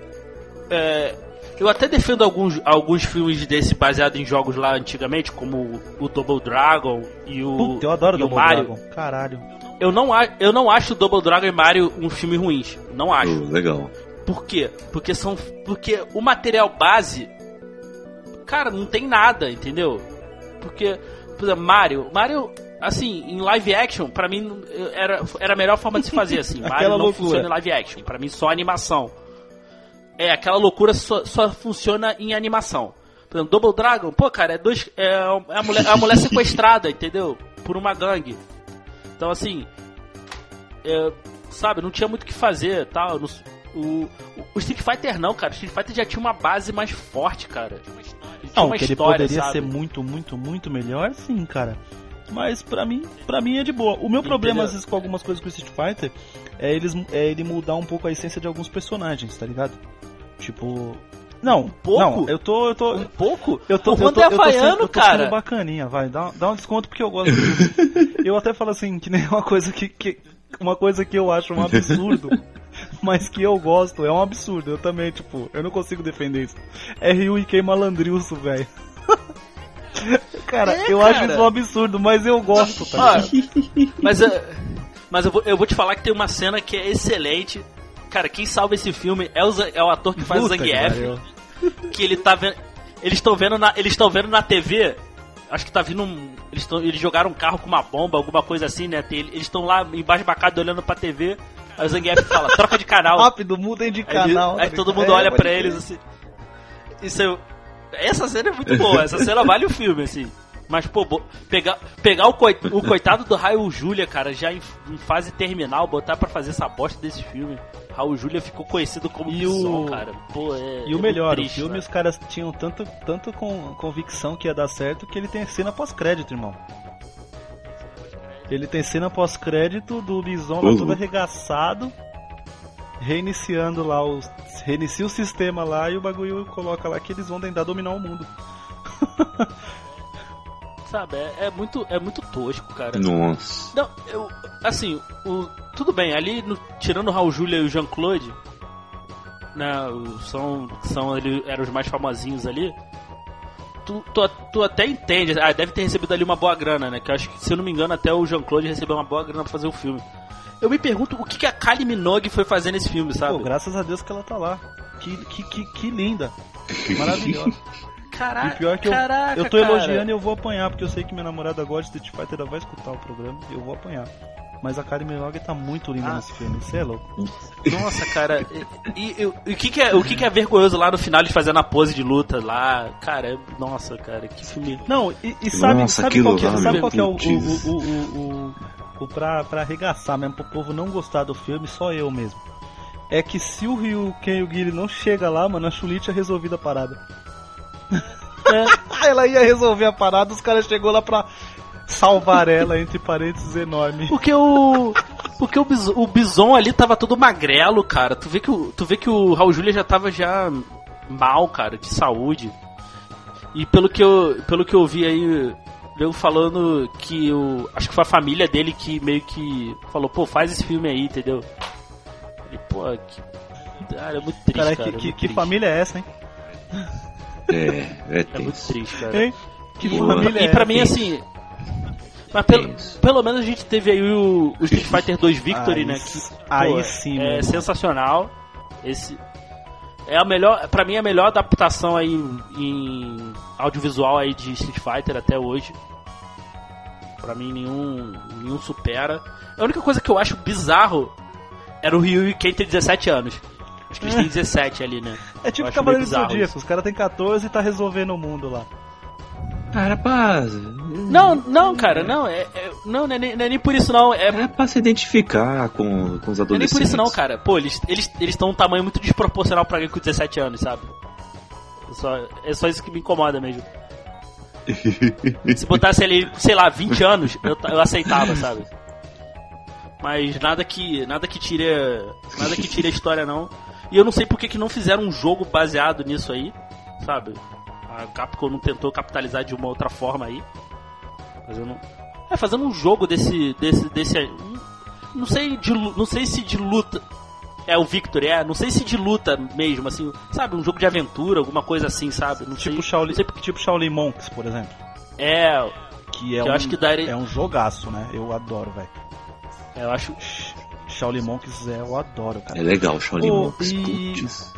S4: é, eu até defendo alguns, alguns filmes desse baseado em jogos lá antigamente, como o Double Dragon e o,
S3: Puta, eu adoro Double
S4: o Mario.
S3: Dragon. Caralho.
S4: Eu não, eu não acho Double Dragon e Mario um filme ruins. Não acho.
S2: Uh, legal.
S4: Por quê? Porque são. Porque o material base cara, não tem nada, entendeu? Porque, por exemplo, Mario, Mario, assim, em live action, pra mim era, era a melhor forma de se fazer, assim. Mario não
S3: loucura.
S4: funciona em live action, pra mim só animação. É, aquela loucura só, só funciona em animação. Por exemplo, Double Dragon, pô, cara, é, dois, é, é a, mulher, é a mulher sequestrada, entendeu? Por uma gangue. Então, assim, é, sabe, não tinha muito o que fazer tal. No- o, o Street Fighter não, cara. O Street Fighter já tinha uma base mais forte, cara. Ele
S3: Não,
S4: uma
S3: que ele
S4: história,
S3: poderia
S4: sabe?
S3: ser muito, muito, muito melhor, sim, cara. Mas pra mim, pra mim é de boa. O meu problema às vezes com algumas coisas com o Street Fighter é, eles, é ele mudar um pouco a essência de alguns personagens, tá ligado? Tipo, não,
S4: pouco?
S3: não, eu tô, eu tô,
S4: Um pouco?
S3: eu tô,
S4: o
S3: eu tô,
S4: Honda é
S3: eu tô eu tô
S4: cara.
S3: bacaninha, vai, dá, dá um desconto porque eu gosto disso. Eu até falo assim, que nem uma coisa que, que uma coisa que eu acho um absurdo, mas que eu gosto, é um absurdo. Eu também, tipo, eu não consigo defender isso. É Ryu e Kei Malandrilso, velho. Cara,
S4: É,
S3: eu
S4: cara.
S3: acho isso um absurdo, mas eu gosto, tá ligado?
S4: mas eh, mas eu, vou, eu vou te falar que tem uma cena que é excelente. Cara, quem salva esse filme é o, é o ator que faz
S3: Puta
S4: o
S3: que
S4: Zangief.
S3: pariu.
S4: que ele tá vendo. Eles estão vendo na. Eles estão vendo na TV. Acho que tá vindo um. Eles, tão, eles jogaram um carro com uma bomba, alguma coisa assim, né? Tem- Eles estão lá embaixo bacado olhando pra TV. Aí o Zangief fala, troca de canal.
S3: Rápido, mudem de
S4: Aí, ele-
S3: canal.
S4: aí
S3: tá
S4: todo mundo
S3: É,
S4: olha pra eles assim. Isso é- essa cena é muito boa, essa cena vale o filme, assim. Mas, pô, pegar, pegar o, coi- o coitado do Raul Júlia, cara, já em, em fase terminal, botar pra fazer essa bosta desse filme. Raul Júlia ficou conhecido como
S3: E
S4: Bison,
S3: o-
S4: cara. Pô, é,
S3: E
S4: é
S3: o melhor,
S4: muito triste,
S3: o filme
S4: né?
S3: os caras tinham tanto, tanto com convicção que ia dar certo que ele tem cena pós-crédito, irmão. Ele tem cena pós-crédito do Bison lá
S2: Uhum.
S3: todo arregaçado, reiniciando lá os. Reinicia o sistema lá e o bagulho coloca lá que eles vão tentar dominar o mundo.
S4: Sabe, é, é muito, é muito tosco, cara.
S2: Nossa.
S4: Não, eu. Assim, o, tudo bem, ali, no- tirando o Raul Júlia e o Jean-Claude, né, são, são ele, eram os mais famosinhos ali. Tu, tu, tu até entende, ah, deve ter recebido ali uma boa grana, né? Que eu acho que, se eu não me engano, até o Jean-Claude recebeu uma boa grana pra fazer o filme. Eu me pergunto o que, que a Kylie Minogue foi fazer nesse filme, sabe?
S3: Pô, graças a Deus que ela tá lá. Que, que, que, que linda. Maravilhosa.
S4: Caraca,
S3: E pior que eu,
S4: caraca,
S3: eu tô
S4: cara.
S3: elogiando e eu vou apanhar, porque eu sei que minha namorada gosta de Street Fighter, ela vai escutar o programa e eu vou apanhar. Mas a Karen Minogue tá muito linda
S4: Ah.
S3: nesse filme, isso é louco.
S4: Nossa, cara, e, e- e o, que, que, é, o que, que é vergonhoso lá no final de fazendo a pose de luta lá? Cara, é- nossa, cara, que filme.
S3: Não, e, e sabe,
S2: Nossa,
S3: sabe qual que, é- sabe qual que é o, o, o, o, o, o pra, pra arregaçar mesmo, pro povo não gostar do filme, só eu mesmo. É que se o Ryu Ken e o Guile não chega lá, mano, a Chulite tinha resolvido a parada. ela ia resolver a parada, os caras chegou lá pra salvar ela, entre parênteses enorme.
S4: Porque o. Porque o Bison, o Bison ali tava todo magrelo, cara. Tu vê que o, tu vê que o Raul Júlia já tava já mal, cara, de saúde. E pelo que eu, pelo que eu vi aí, eu falando que o. Acho que foi a família dele que meio que falou, pô, faz esse filme aí, entendeu? E, pô, que. Cara, é muito triste,
S3: Cara,
S4: cara.
S3: que,
S4: é
S3: que, que família é essa, hein?
S2: É, é
S4: É muito
S2: tenso.
S4: triste, cara.
S3: Hein? Que
S4: E,
S3: família
S4: e
S3: é
S4: pra
S3: essa?
S4: mim, assim. Mas pelo,
S2: Tenso.
S4: pelo menos a gente teve aí o, o Street Fighter 2 Victory,
S3: Aí
S4: né? Que,
S3: aí
S4: pô,
S3: sim,
S4: é
S3: mano.
S4: sensacional. Esse é a melhor, para mim é a melhor adaptação aí em audiovisual aí de Street Fighter até hoje. Pra mim nenhum nenhum supera. A única coisa que eu acho bizarro era o Ryu e Ken ter 17 anos. Acho que eles têm 17 ali, né?
S3: É tipo Cavaleiro do Zodíaco, os caras têm 14 e tá resolvendo o mundo lá.
S2: Cara, rapaz.
S4: Não, não, cara, não, é, é- não, não é, nem, não é nem por isso não, é
S2: É pra se identificar com, com os
S4: Não é nem
S2: adolescentes.
S4: por isso não, cara. Pô, eles eles eles estão um tamanho muito desproporcional pra alguém com 17 anos, sabe? É só, é só isso que me incomoda mesmo. Se botasse ele, sei lá, 20 anos, eu, eu aceitava, sabe? Mas nada que nada que tire nada que tire a história não. E eu não sei por que, que não fizeram um jogo baseado nisso aí, sabe? A Capcom não tentou capitalizar de uma outra forma aí. Fazendo é fazendo um jogo desse desse desse não sei de não sei se de luta é o Victor, é, não sei se de luta mesmo, assim, sabe, um jogo de aventura, alguma coisa assim, sabe? Não
S3: Tipo
S4: sei,
S3: Shaolin,
S4: sei
S3: tipo Shaolin Monks, por exemplo.
S4: é,
S3: Que é
S4: Que
S3: um,
S4: eu acho que daria-
S3: é um jogaço, né? Eu adoro, velho.
S4: eu acho
S3: Shaolin Monks é, eu adoro, cara.
S2: É legal, Shaolin Monks.
S3: e-
S2: Putz.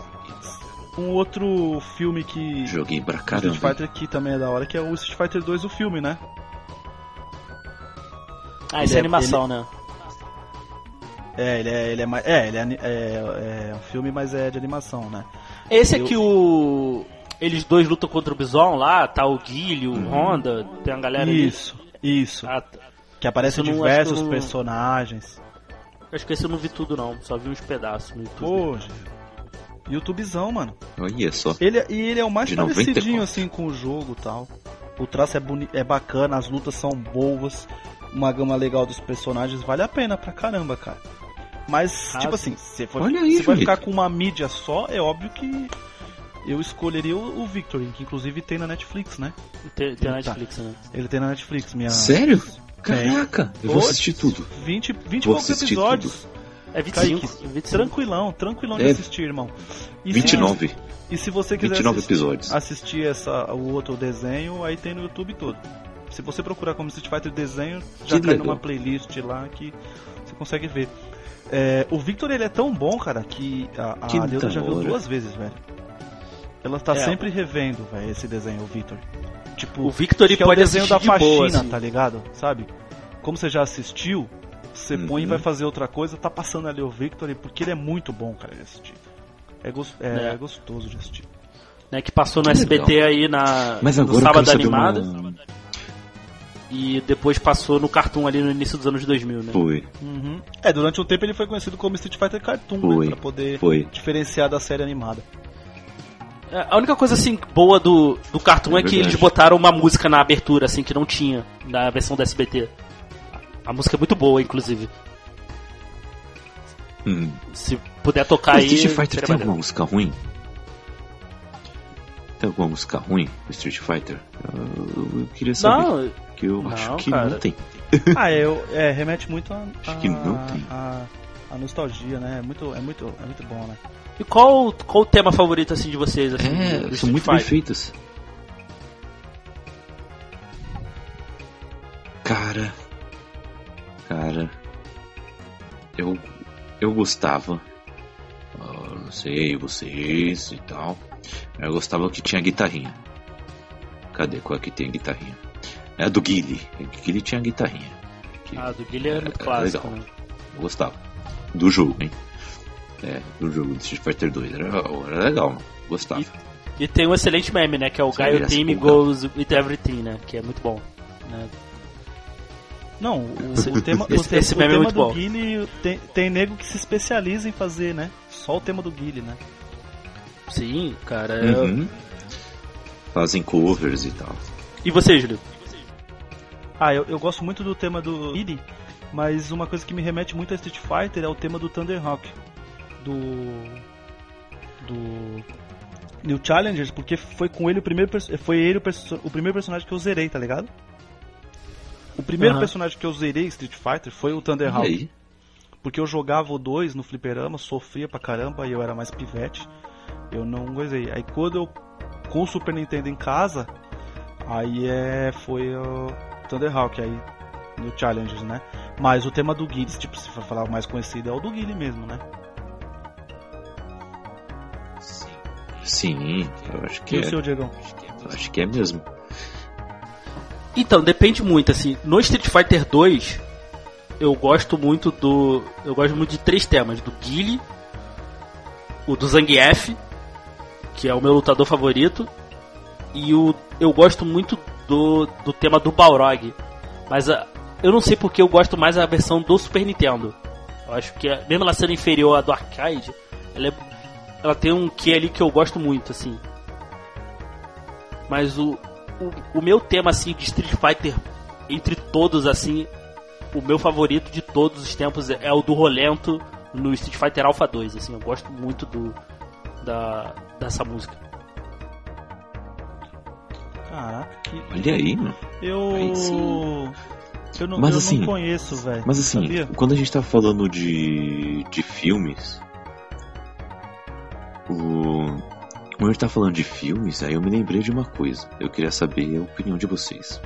S3: um outro filme que.
S2: Joguei pra caramba.
S3: Street Fighter que também é da hora, que é o Street Fighter 2, o filme, né?
S4: Ah, isso
S3: Ele
S4: é
S3: é-
S4: animação, né?
S3: É, ele é, ele é mais. É, ele é, é, é um filme, mas é de animação, né?
S4: Esse
S3: Eu-
S4: aqui, o. Eles dois lutam contra o Bison lá, tá o Guile, o Honda, tem uma galera ali.
S3: Isso, isso.
S4: Ah, tá.
S3: Que aparecem
S4: Isso
S3: diversos
S4: que não-
S3: personagens.
S4: Acho que esse eu não vi tudo não, só vi uns pedaços no YouTube.
S3: Pô, gente. YouTubezão, mano.
S2: Olha só.
S3: Ele, é- e ele é o mais
S2: De
S3: parecidinho
S2: 94.
S3: assim com o jogo e tal. O traço é, boni é bacana, as lutas são boas, uma gama legal dos personagens, vale a pena pra caramba, cara. Mas,
S4: Ah,
S3: tipo
S4: sim.
S3: assim, se for,
S2: Olha aí,
S3: se vai ficar com uma mídia só, é óbvio que eu escolheria o, o Victory, que inclusive tem na Netflix, né?
S4: Tem, tem na
S3: Tá.
S4: Netflix, né?
S3: Ele tem na Netflix, minha.
S2: Sério? Caraca, eu vou assistir tudo.
S3: 20, 20 e
S2: Vou
S3: poucos
S2: assistir
S3: episódios.
S4: É 25.
S3: Kaique,
S4: 25.
S3: Tranquilão, tranquilão de
S2: É.
S3: assistir, irmão. E se-
S2: 29.
S3: E se você quiser
S2: 29
S3: assistir,
S2: episódios.
S3: assistir essa, o outro desenho, aí tem no YouTube todo. Se você procurar como Street Fighter desenho, já
S2: Que
S3: cai
S2: legal.
S3: numa playlist lá que você consegue ver. É, o Victor ele é tão bom, cara, que a, a
S2: Que
S3: Neuza já viu duas vezes, velho. Ela tá
S4: É.
S3: sempre revendo, velho, esse desenho, o Victor. Tipo,
S4: O Victor
S3: que é o
S4: pode
S3: desenho da
S4: de
S3: faxina,
S4: boa, assim.
S3: tá ligado? Sabe? Como você já assistiu, você põe e
S2: Uhum.
S3: vai fazer outra coisa, tá passando ali o Victor, porque ele é muito bom, cara, de assistir. É, é
S4: É.
S3: gostoso de assistir.
S4: Né, que passou no
S2: Que
S4: SBT aí na,
S2: Mas
S4: no
S2: agora eu
S4: sábado animado
S2: uma...
S4: e depois passou no Cartoon ali no início dos anos 2000, né?
S2: Foi,
S3: Uhum. É, durante um tempo ele foi conhecido como Street Fighter Cartoon,
S2: Foi,
S3: né, pra poder
S2: foi.
S3: diferenciar da série animada.
S4: É, A única coisa assim boa do, do Cartoon é,
S2: É
S4: que eles botaram uma música na abertura assim que não tinha na versão do SBT. A música é muito boa, inclusive.
S2: Hum.
S4: Se puder tocar
S2: O
S4: aí.
S2: Street Fighter tem
S4: maneiro.
S2: alguma música ruim? Tem alguma música ruim do Street Fighter? Eu, eu queria saber.
S4: Não,
S2: que eu
S4: não,
S2: acho que
S4: cara.
S2: não tem.
S3: ah, eu, é, remete muito a,
S2: Acho que não tem.
S3: a, a nostalgia, né? É muito, é muito, é muito bom, né?
S4: E qual, qual o tema favorito assim de vocês assim? do
S2: É, são
S4: Street
S2: muito bem
S4: Fighter?
S2: Cara. Cara. Eu. Eu gostava. ah, não sei, vocês e tal. Eu gostava que tinha guitarrinha. Cadê? Qual é que tem a guitarrinha? É a do Guile. O Guile tinha a guitarrinha. Que
S4: Ah, do Guilherme é muito
S2: É,
S4: clássico,
S2: legal.
S4: né?
S2: eu gostava. Do jogo, hein? É, do jogo do Street Fighter 2. Era, era legal, mano. Gostava.
S4: E tem um excelente meme, né? Que é o
S2: Sim,
S4: Gaio Team
S2: empolga.
S4: Goes with Everything, né? Que é muito bom. né?
S3: Não, o,
S4: Esse-
S3: o tema, o
S4: esse-
S3: te-
S4: esse
S3: o
S4: meme é
S3: tema
S4: muito
S3: do
S4: bom.
S3: Guile tem, tem nego que se especializa em fazer, né? Só o tema do Guile, né?
S4: Sim, cara. é-
S2: Uhum. Fazem covers e tal.
S4: E você, Júlio?
S3: Ah, eu, eu gosto muito do tema do Guile, mas uma coisa que me remete muito a Street Fighter é o tema do Thunderhawk. Do. Do. New Challengers, porque foi com ele o primeiro foi ele o, o primeiro personagem que eu zerei, tá ligado? O primeiro
S4: Aham.
S3: personagem que eu zerei em Street Fighter foi o Thunderhawk.
S2: aí?
S3: Porque eu jogava o 2 no fliperama, sofria pra caramba e eu era mais pivete. Eu não gozei. Aí quando eu com o Super Nintendo em casa, aí é foi o Thunderhawk aí no Challengers, né? Mas o tema do Guile, tipo, se for falar o mais conhecido é o do Guile mesmo, né?
S2: Sim, eu acho que
S3: E
S2: é.
S3: o seu Diegão?
S2: Eu acho que é mesmo.
S4: Então, depende muito, assim. No Street Fighter 2, eu gosto muito do. Eu gosto muito de três temas: do Guile, o do Zangief, que é o meu lutador favorito, e o. Eu gosto muito do, do tema do Balrog. Mas a, eu não sei porque eu gosto mais da versão do Super Nintendo. Eu acho que, a- mesmo ela sendo inferior à do arcade, ela, é- ela tem um que ali que eu gosto muito, assim. Mas o, o, o meu tema assim de Street Fighter entre todos assim, o meu favorito de todos os tempos é, é o do Rolento no Street Fighter Alpha 2, assim, eu gosto muito do da dessa música.
S3: Caraca, que
S2: Olha aí, mano.
S3: eu
S2: Aí sim.
S3: eu não,
S2: Mas
S3: eu
S2: assim-
S3: não conheço, velho.
S2: Mas assim,
S3: Sabia?
S2: quando a gente tá falando de, de filmes. O. Quando a gente tá falando de filmes, aí eu me lembrei de uma coisa. Eu queria saber a opinião de vocês.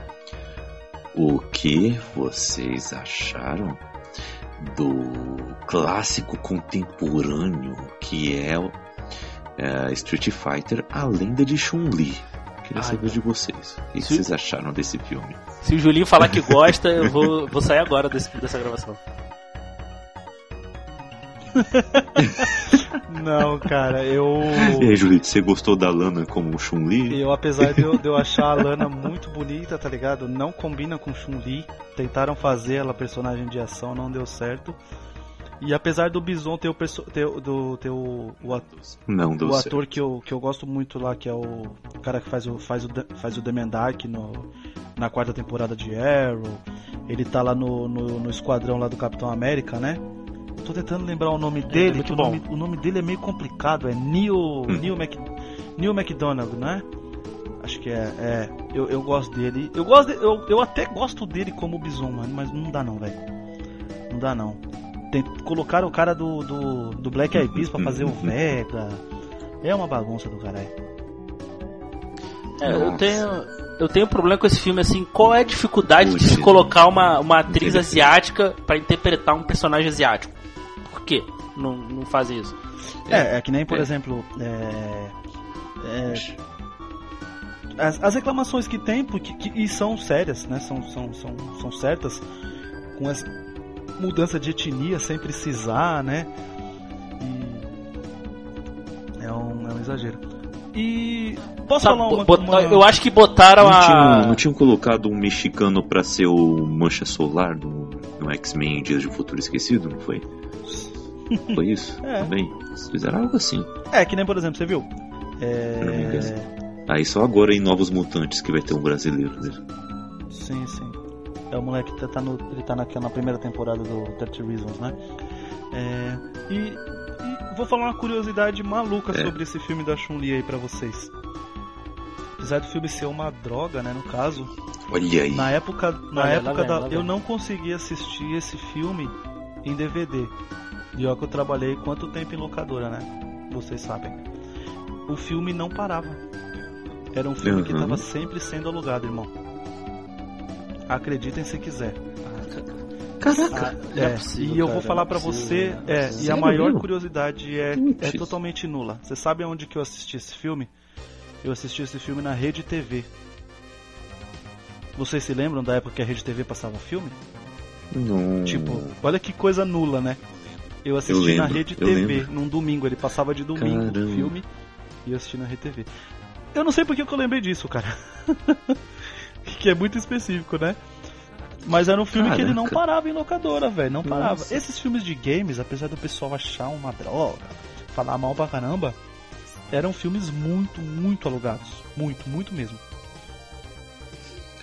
S2: O que vocês acharam do clássico contemporâneo que é é, Street Fighter A Lenda de Chun-Li. Queria
S4: Ai,
S2: saber
S4: meu.
S2: de vocês. O que
S4: Se-
S2: vocês acharam desse filme?
S4: Se o Julinho falar que gosta, eu vou, vou sair agora desse, dessa gravação.
S3: Não, cara, eu.
S2: E aí, Julie, você gostou da Lana como Chun-Li?
S3: Eu, apesar de eu, de eu achar a Lana muito bonita, tá ligado? Não combina com Chun-Li. Tentaram fazer ela personagem de ação, não deu certo. E apesar do Bison ter o, perso- ter, do, ter o, o, ator,
S2: Não
S3: o
S2: certo.
S3: ator que eu, que eu gosto muito lá, que é o, o cara que faz o, faz o, faz o Demendark no, na quarta temporada de Arrow. Ele tá lá no, no, no esquadrão lá do Capitão América, né? Tô tentando lembrar o nome dele,
S4: muito
S3: que o nome, o nome dele é meio complicado, é Neil, Neil, Mac, Neil McDonald, né? Acho que é, é. Eu, eu gosto dele. Eu gosto de- eu, eu até gosto dele como Bison, mano, mas não dá não, velho. Não dá não. Tem, colocaram o cara do, do, do Black Eyed Peas pra fazer o Vega. É uma bagunça do caralho.
S4: É, eu tenho. Eu tenho um problema com esse filme, assim, qual é a dificuldade de se colocar uma, uma atriz asiática pra interpretar um personagem asiático? Por quê? Não, não faz isso.
S3: É, é que nem, por
S2: É.
S3: exemplo, é, é, as, as reclamações que tem, porque, que, e são sérias, né? São, são, são, são certas, com essa mudança de etnia sem precisar, né? E é um, é um exagero. E posso
S4: Sabe,
S3: falar uma,
S4: bot-
S3: uma-
S4: Eu acho que botaram
S2: Não,
S4: a.
S2: tinham, não tinham colocado um mexicano pra ser o Mancha Solar no, no X-Men Dias de Futuro Esquecido, não foi? Foi isso?
S3: É.
S2: Também. Eles fizeram algo assim.
S3: É, que nem, por exemplo, você viu? É...
S2: Aí só agora em Novos Mutantes que vai ter um brasileiro dele.
S3: Sim, sim. É o moleque que tá no, ele tá naquela primeira temporada do 30 Reasons, né? É, e, e vou falar uma curiosidade maluca
S2: É.
S3: sobre esse filme da Chun-Li aí pra vocês. Apesar do filme ser uma droga, né, no caso,
S2: Olha aí.
S3: na época, na
S4: Olha,
S3: época da,
S4: lá
S3: eu não consegui assistir esse filme em DVD. E ó que eu trabalhei quanto tempo em locadora, né? Vocês sabem. O filme não parava. Era um filme que
S2: Uhum.
S3: estava sempre sendo alugado, irmão. Acreditem se quiser.
S2: Caraca.
S4: Não é
S3: É,
S4: possível,
S3: e eu
S4: cara,
S3: vou falar
S4: é
S3: pra
S4: possível,
S3: você,
S4: é
S3: é, e a maior curiosidade é, é totalmente nula. Você sabe onde que eu assisti esse filme? Eu assisti esse filme na Rede TV. Vocês se lembram da época que a Rede TV passava filme?
S2: Não.
S3: Tipo, olha que coisa nula, né? Eu assisti
S2: Eu
S3: na
S2: lembro,
S3: Rede
S2: eu
S3: TV, num domingo, ele passava de domingo o filme e eu assisti na Rede TV. Eu não sei porque que eu lembrei disso, cara. que é muito específico, né? Mas era um filme que ele não
S2: Caraca.
S3: parava em locadora, velho, não parava.
S2: Nossa.
S3: Esses filmes de games, apesar do pessoal achar uma droga, falar mal pra caramba, eram filmes muito, muito alugados. Muito, muito mesmo.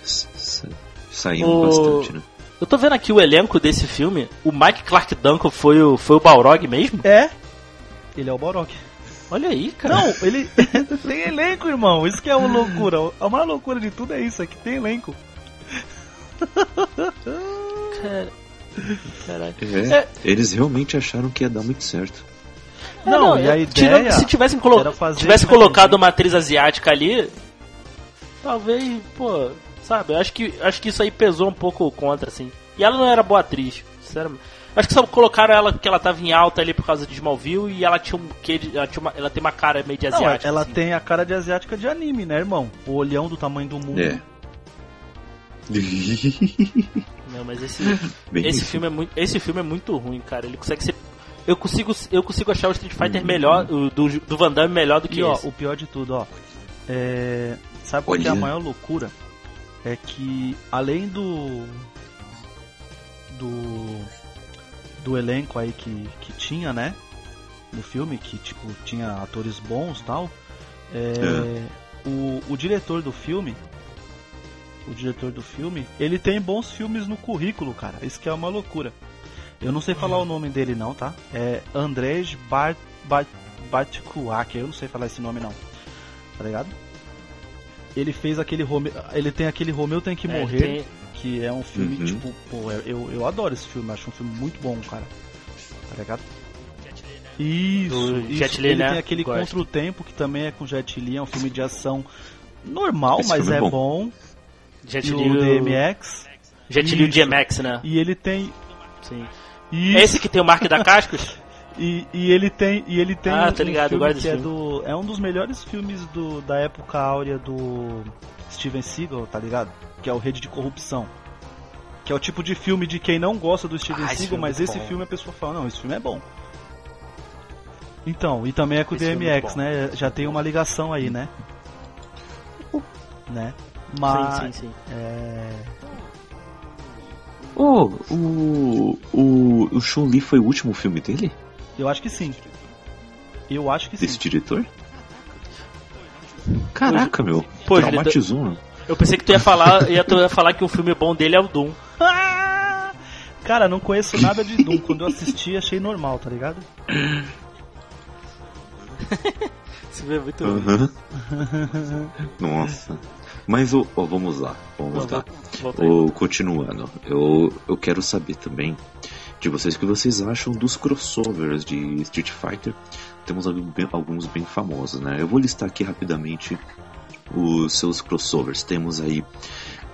S2: S- s- Saímos
S4: O-
S2: bastante, né?
S4: Eu tô vendo aqui o elenco desse filme. O Mike Clark Duncan foi o, foi o Balrog mesmo?
S3: É, ele é o Borok.
S4: Olha aí, cara.
S3: Não, ele tem elenco, irmão. Isso que é uma loucura. A maior loucura de tudo é isso, é que tem elenco.
S4: Cara... Caralho.
S2: É,
S4: É.
S2: Eles realmente acharam que ia dar muito certo.
S4: É,
S3: Não, e a
S4: tirando-
S3: ideia
S4: se tivessem colo tivesse colocado uma atriz asiática ali, talvez, pô, sabe, eu acho que acho que isso aí pesou um pouco contra assim. E ela não era boa atriz, sinceramente. Acho que só colocaram ela porque ela tava em alta ali por causa de Smallville e ela tinha um quê de, ela, tinha uma- ela tem uma cara meio de
S3: Não,
S4: asiática.
S3: ela
S4: assim.
S3: tem a cara de asiática de anime, né, irmão? O olhão do tamanho do mundo.
S2: É.
S4: Não, mas esse
S2: Bem
S4: esse
S2: isso.
S4: filme é muito esse filme é muito ruim, cara. Ele consegue ser eu consigo eu consigo achar o Street Fighter
S2: Uhum.
S4: melhor, o do, do Van Damme melhor do que
S3: E ó,
S4: esse.
S3: o pior de tudo, ó. É... Sabe qual que é a maior loucura? É que além do. Do. Do elenco aí que, que tinha, né? No filme, que tipo, tinha atores bons e tal. é, O, o diretor do filme. O diretor do filme, ele tem bons filmes no currículo, cara. Isso que é uma loucura. Eu não sei falar o nome dele não, tá? É Andrzej Bart, Bart, Bartkuak, eu não sei falar esse nome não. Tá ligado? Ele fez aquele Romeu, ele tem aquele Romeu tem que
S4: É,
S3: morrer,
S4: tem-
S3: que é um filme
S2: Uhum.
S3: tipo, pô, eu, eu adoro esse filme, acho um filme muito bom, cara. Tá ligado? Isso, isso.
S4: Jet Li,
S3: ele
S4: né?
S3: tem aquele
S4: Gosto.
S3: Contra o Tempo, que também é com Jet Li, é um filme de ação normal,
S2: Esse
S3: mas
S2: é
S3: é
S2: bom.
S3: bom.
S4: Jet Li,
S3: o DMX.
S4: Jet Li o. DMX, né?
S3: E ele tem.
S4: Sim. É esse que tem o Mark da Cascos?
S3: E, e ele tem, e ele tem
S4: Ah,
S3: um,
S4: tô ligado, eu
S3: filme que é do, é um dos melhores filmes do, da época áurea do Steven Seagal, tá ligado? Que é o Rede de Corrupção. Que é o tipo de filme de quem não gosta do Steven
S4: Ah, esse
S3: Seagal,
S4: filme é
S3: mas
S4: muito
S3: esse
S4: bom.
S3: filme a pessoa fala, não, esse filme é bom. Então, e também é com o
S4: Esse é
S3: DMX,
S4: bom.
S3: né? Já tem uma ligação aí, né? Né? Mas
S4: Sim, sim, sim.
S3: é,
S2: Oh, o. O, o Chun-Li foi o último filme dele?
S3: eu acho que sim. Eu acho que sim.
S2: Desse diretor? Caraca, meu.
S4: Pô,
S2: traumatizou, né?
S4: Eu pensei que tu ia falar, ia, tu ia falar que o filme bom dele é o Doom.
S3: Ah! Cara, não conheço nada de Doom. Quando eu assisti, achei normal, tá ligado?
S4: Você vê muito.
S2: Aham. Nossa. Mas, ô, ó, vamos lá. Vamos lá.
S4: Volta
S2: continuando, eu, eu quero saber também de vocês o que vocês acham dos crossovers de Street Fighter. Temos alguns bem famosos, né? Eu vou listar aqui rapidamente os seus crossovers. Temos aí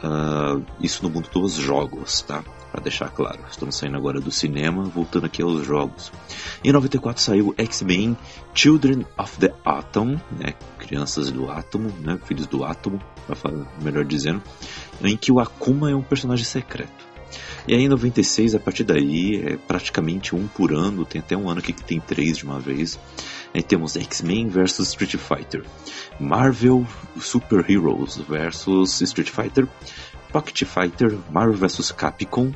S2: ah, isso no mundo dos jogos, tá? Pra deixar claro. Estamos saindo agora do cinema, voltando aqui aos jogos. Em 94 saiu X-Men Children of the Atom, né? Crianças do átomo, né? Filhos do átomo, pra falar, melhor dizendo em que o Akuma é um personagem secreto. E aí em 96, a partir daí, é praticamente um por ano, tem até um ano aqui que tem três de uma vez. Aí temos X-Men vs Street Fighter, Marvel Super Heroes vs Street Fighter, Pocket Fighter, Marvel vs Capcom,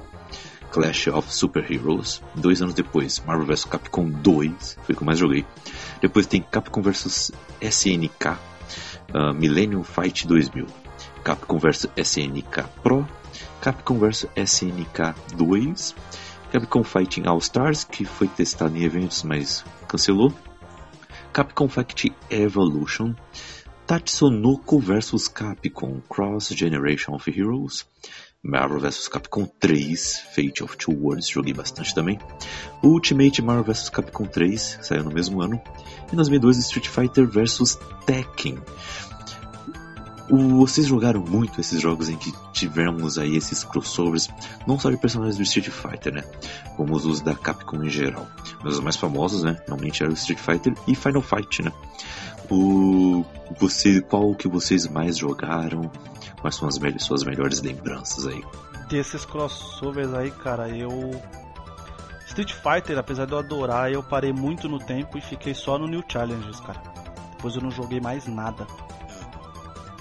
S2: Clash of Super Heroes. Dois anos depois, Marvel vs Capcom 2, foi o que eu mais joguei. Depois tem Capcom vs SNK, ah, Millennium Fight 2000. Capcom vs SNK Pro, Capcom vs SNK 2, Capcom Fighting All Stars, que foi testado em eventos, mas cancelou, Capcom Fight Evolution, Tatsunoko vs Capcom Cross Generation of Heroes, Marvel vs Capcom 3, Fate of Two Worlds, joguei bastante também, Ultimate Marvel vs Capcom 3, saiu no mesmo ano, e em 2002 Street Fighter vs Tekken. O- Vocês jogaram muito esses jogos em que tivemos aí esses crossovers, não só de personagens do Street Fighter, né? Como os da Capcom em geral. Mas os mais famosos, né? Realmente eram Street Fighter e Final Fight, né? O você, qual que vocês mais jogaram? Quais são as me- suas melhores lembranças aí?
S3: Desses crossovers aí, cara, eu. Street Fighter, apesar de eu adorar, eu parei muito no tempo e fiquei só no New Challenges, cara. Depois eu não joguei mais nada.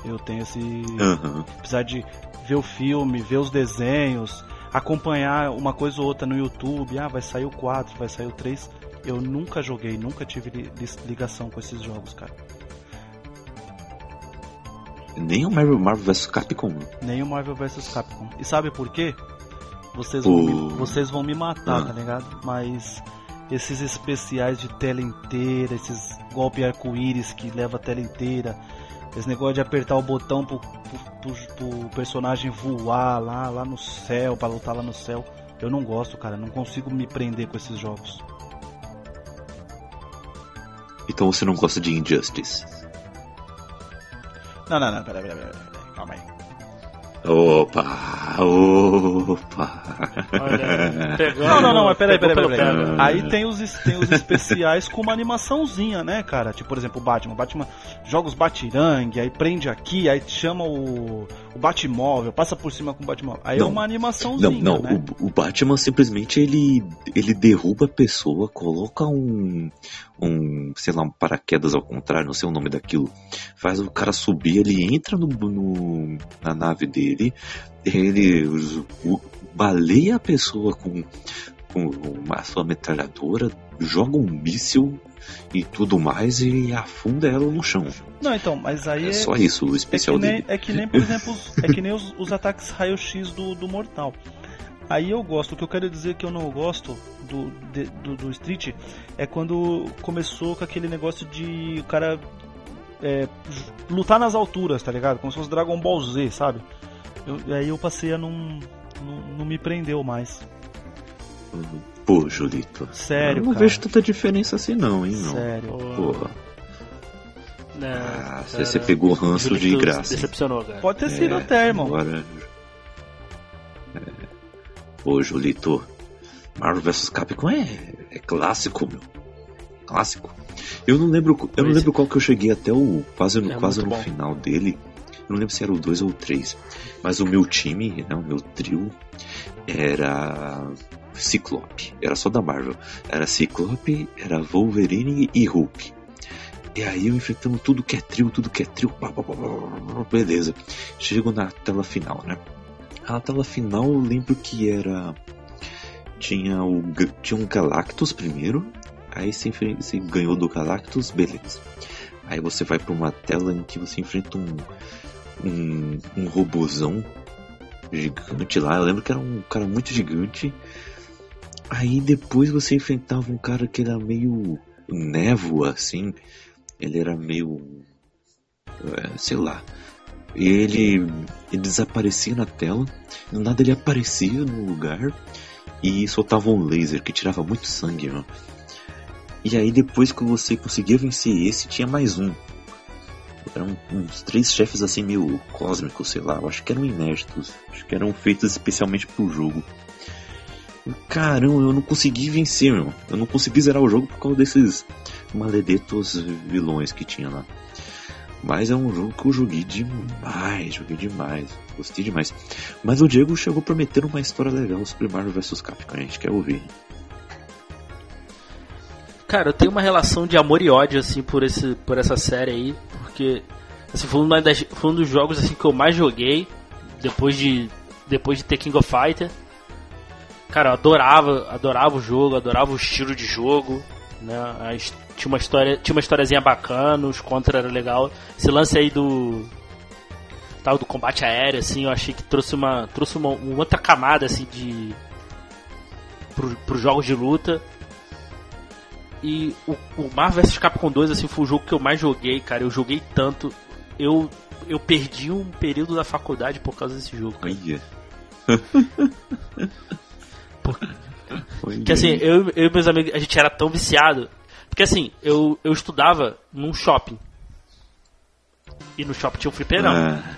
S3: Eu tenho esse.
S2: Aham.
S3: Apesar de ver o filme, ver os desenhos, acompanhar uma coisa ou outra no YouTube, ah, vai sair o 4, vai sair o 3. Eu nunca joguei, nunca tive li- li- ligação com esses jogos, cara.
S2: Nem o Marvel, Marvel vs Capcom.
S3: Nem o Marvel vs Capcom. E sabe por quê? Vocês vão, me, vocês vão me matar,
S2: Ah.
S3: tá ligado? Mas esses especiais de tela inteira, esses golpe arco-íris que leva a tela inteira, esse negócio de apertar o botão pro, pro, pro- pro personagem voar lá, lá no céu, pra lutar lá no céu, eu não gosto, cara. Não consigo me prender com esses jogos.
S2: Então você não gosta de Injustice?
S3: Não, não, não, peraí, peraí, peraí, calma aí.
S2: Opa! Opa!
S4: Olha, pegando,
S3: Não, não, não, mas peraí, peraí, peraí.
S4: pé.
S2: pega.
S3: Aí tem os, tem os especiais com uma animaçãozinha, né, cara? Tipo, por exemplo, o Batman. O Batman joga os batirangue, aí prende aqui, aí chama o, o Batmóvel, passa por cima com o Batmóvel. Aí
S2: Não.
S3: é uma
S2: Não,
S3: animaçãozinha,
S2: não,
S3: né?
S2: o, o Batman simplesmente ele, ele derruba a pessoa, coloca um, um, sei lá, um paraquedas ao contrário, não sei o nome daquilo, faz o cara subir, ele entra no, no- na nave dele, ele o- baleia a pessoa com, com uma sua metralhadora, joga um míssil e tudo mais e afunda ela no chão.
S3: Não, então, mas aí
S2: É
S3: é,
S2: só isso o
S3: é,
S2: especial
S3: que nem,
S2: dele.
S3: é que nem, por exemplo, é que nem os, os ataques raio-x do, do Mortal. Aí eu gosto, o que eu quero dizer que eu não gosto do, de- do, do Street é quando começou com aquele negócio de o cara é, lutar nas alturas, tá ligado? Como se fosse Dragon Ball Z, sabe? Eu, e aí eu passei a não, não, não me prendeu mais.
S2: Pô, Julito.
S3: Sério,
S2: eu não
S3: cara.
S2: vejo tanta diferença assim não, hein, não.
S3: Sério.
S2: Porra.
S4: Né,
S2: Ah,
S4: cara,
S2: você pegou o ranço de
S4: Julito
S2: graça. hein?
S4: Decepcionou, cara.
S3: Pode ter sido
S2: É,
S3: até, irmão.
S2: Agora. É. Ô, Julito. Marvel vs Capcom é, é clássico, meu. Clássico. Eu não lembro, eu não lembro qual que eu cheguei até o quase no,
S4: É
S2: quase no
S4: bom.
S2: final dele. Não lembro se era o 2 ou o 3. Mas o meu time, né, o meu trio, era Ciclope. Era só da Marvel. Era Ciclope, era Wolverine e Hulk. E aí eu enfrentando tudo que é trio, tudo que é trio. pá, pá, pá, Beleza. Chego na tela final, né? A tela final eu lembro que era. Tinha o tinha um Galactus primeiro. Aí você, você ganhou do Galactus, beleza. Aí você vai pra uma tela em que você enfrenta um. Um, um robozão gigante lá. Eu lembro que era um cara muito gigante. Aí depois você enfrentava um cara que era meio névoa, assim. Ele era meio. é, sei lá. E ele, ele desaparecia na tela. Do nada ele aparecia no lugar. E soltava um laser que tirava muito sangue, mano. E aí depois que você conseguia vencer esse, tinha mais um. Eram uns três chefes assim meio cósmicos, sei lá. Eu acho que eram inéditos. Acho que eram feitos especialmente pro jogo. Caramba, eu não consegui vencer, meu. Eu não consegui zerar o jogo por causa desses maledetos vilões que tinha lá. Mas é um jogo que eu joguei demais, joguei demais, gostei demais. Mas o Diego chegou prometendo uma história legal sobre Marvel vs Capcom, a gente quer ouvir.
S4: Cara, eu tenho uma relação de amor e ódio, assim, por, esse, por essa série aí, porque, assim, foi, uma das, foi um dos jogos, assim, que eu mais joguei, depois de, depois de ter King of Fighter. Cara, eu adorava, adorava o jogo, adorava o estilo de jogo, né, a tinha uma história, tinha uma historiazinha bacana, os contra era legal. Esse lance aí do, tal, do combate aéreo, assim, eu achei que trouxe uma, trouxe uma, uma outra camada, assim, de, pro, pros jogos de luta. E o, o Marvel vs Capcom 2 assim, foi o jogo que eu mais joguei, cara. Eu joguei tanto. Eu, eu perdi um período da faculdade por causa desse jogo. cara.
S2: Olha.
S4: Que assim, eu, eu e meus amigos, a gente era tão viciado. Porque assim, eu, eu estudava num shopping. E no shopping tinha um fliperama.
S2: Ah,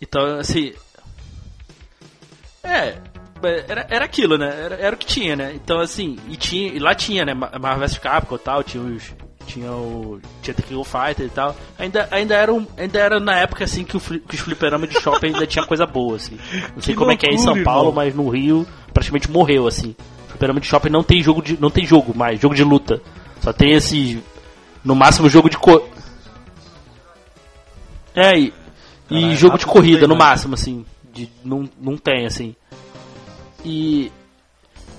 S4: Então, assim. É. Era, era aquilo, né? Era, era o que tinha, né? Então, assim, e, tinha, e lá tinha, né? Ma- Marvel vs Capcom e tal, tinha os. Tinha o. Tinha The King of Fighter e tal. Ainda, ainda, era, um, ainda era na época assim que, o, que os fliperamas de shopping ainda tinha coisa boa, assim. Não sei
S3: Que
S4: como é que é em São
S3: loucura,
S4: Paulo,
S3: irmão.
S4: mas no Rio praticamente morreu, assim. Fliperama de shopping não tem jogo de. não tem jogo mais, jogo de luta. Só tem esse. No máximo jogo de co... É, e, e jogo de corrida, no máximo, assim. De, não, não tem, assim. E.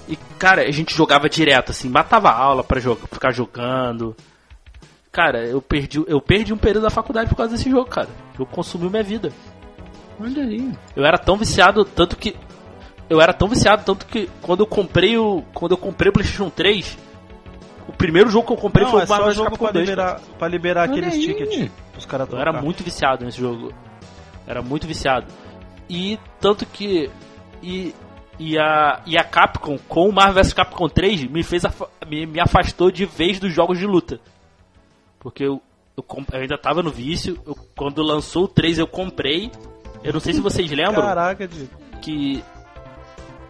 S4: E, cara, a gente jogava direto, assim, matava aula pra jogar, ficar jogando. Cara, eu perdi, eu perdi um período da faculdade por causa desse jogo, cara. O jogo consumiu minha vida.
S2: olha aí.
S4: Eu era tão viciado, tanto que. Eu era tão viciado, tanto que quando eu comprei o. Quando eu comprei o PlayStation 3, o primeiro jogo que eu comprei
S3: Não,
S4: foi
S3: é
S4: o
S3: só
S4: Marvel
S3: o jogo
S4: Capcom
S3: pra
S4: 2.
S3: liberar, pra liberar
S2: Olha
S3: aqueles tickets os caras
S4: Eu era muito viciado nesse jogo. Era muito viciado. E tanto que. E, e, a, e a Capcom, com o Marvel vs Capcom 3, me fez afa- me, me afastou de vez dos jogos de luta. Porque eu, eu, comp- eu ainda tava no vício. eu- quando lançou o 3 eu comprei. Eu não sei se vocês lembram
S3: Caraca, de...
S4: que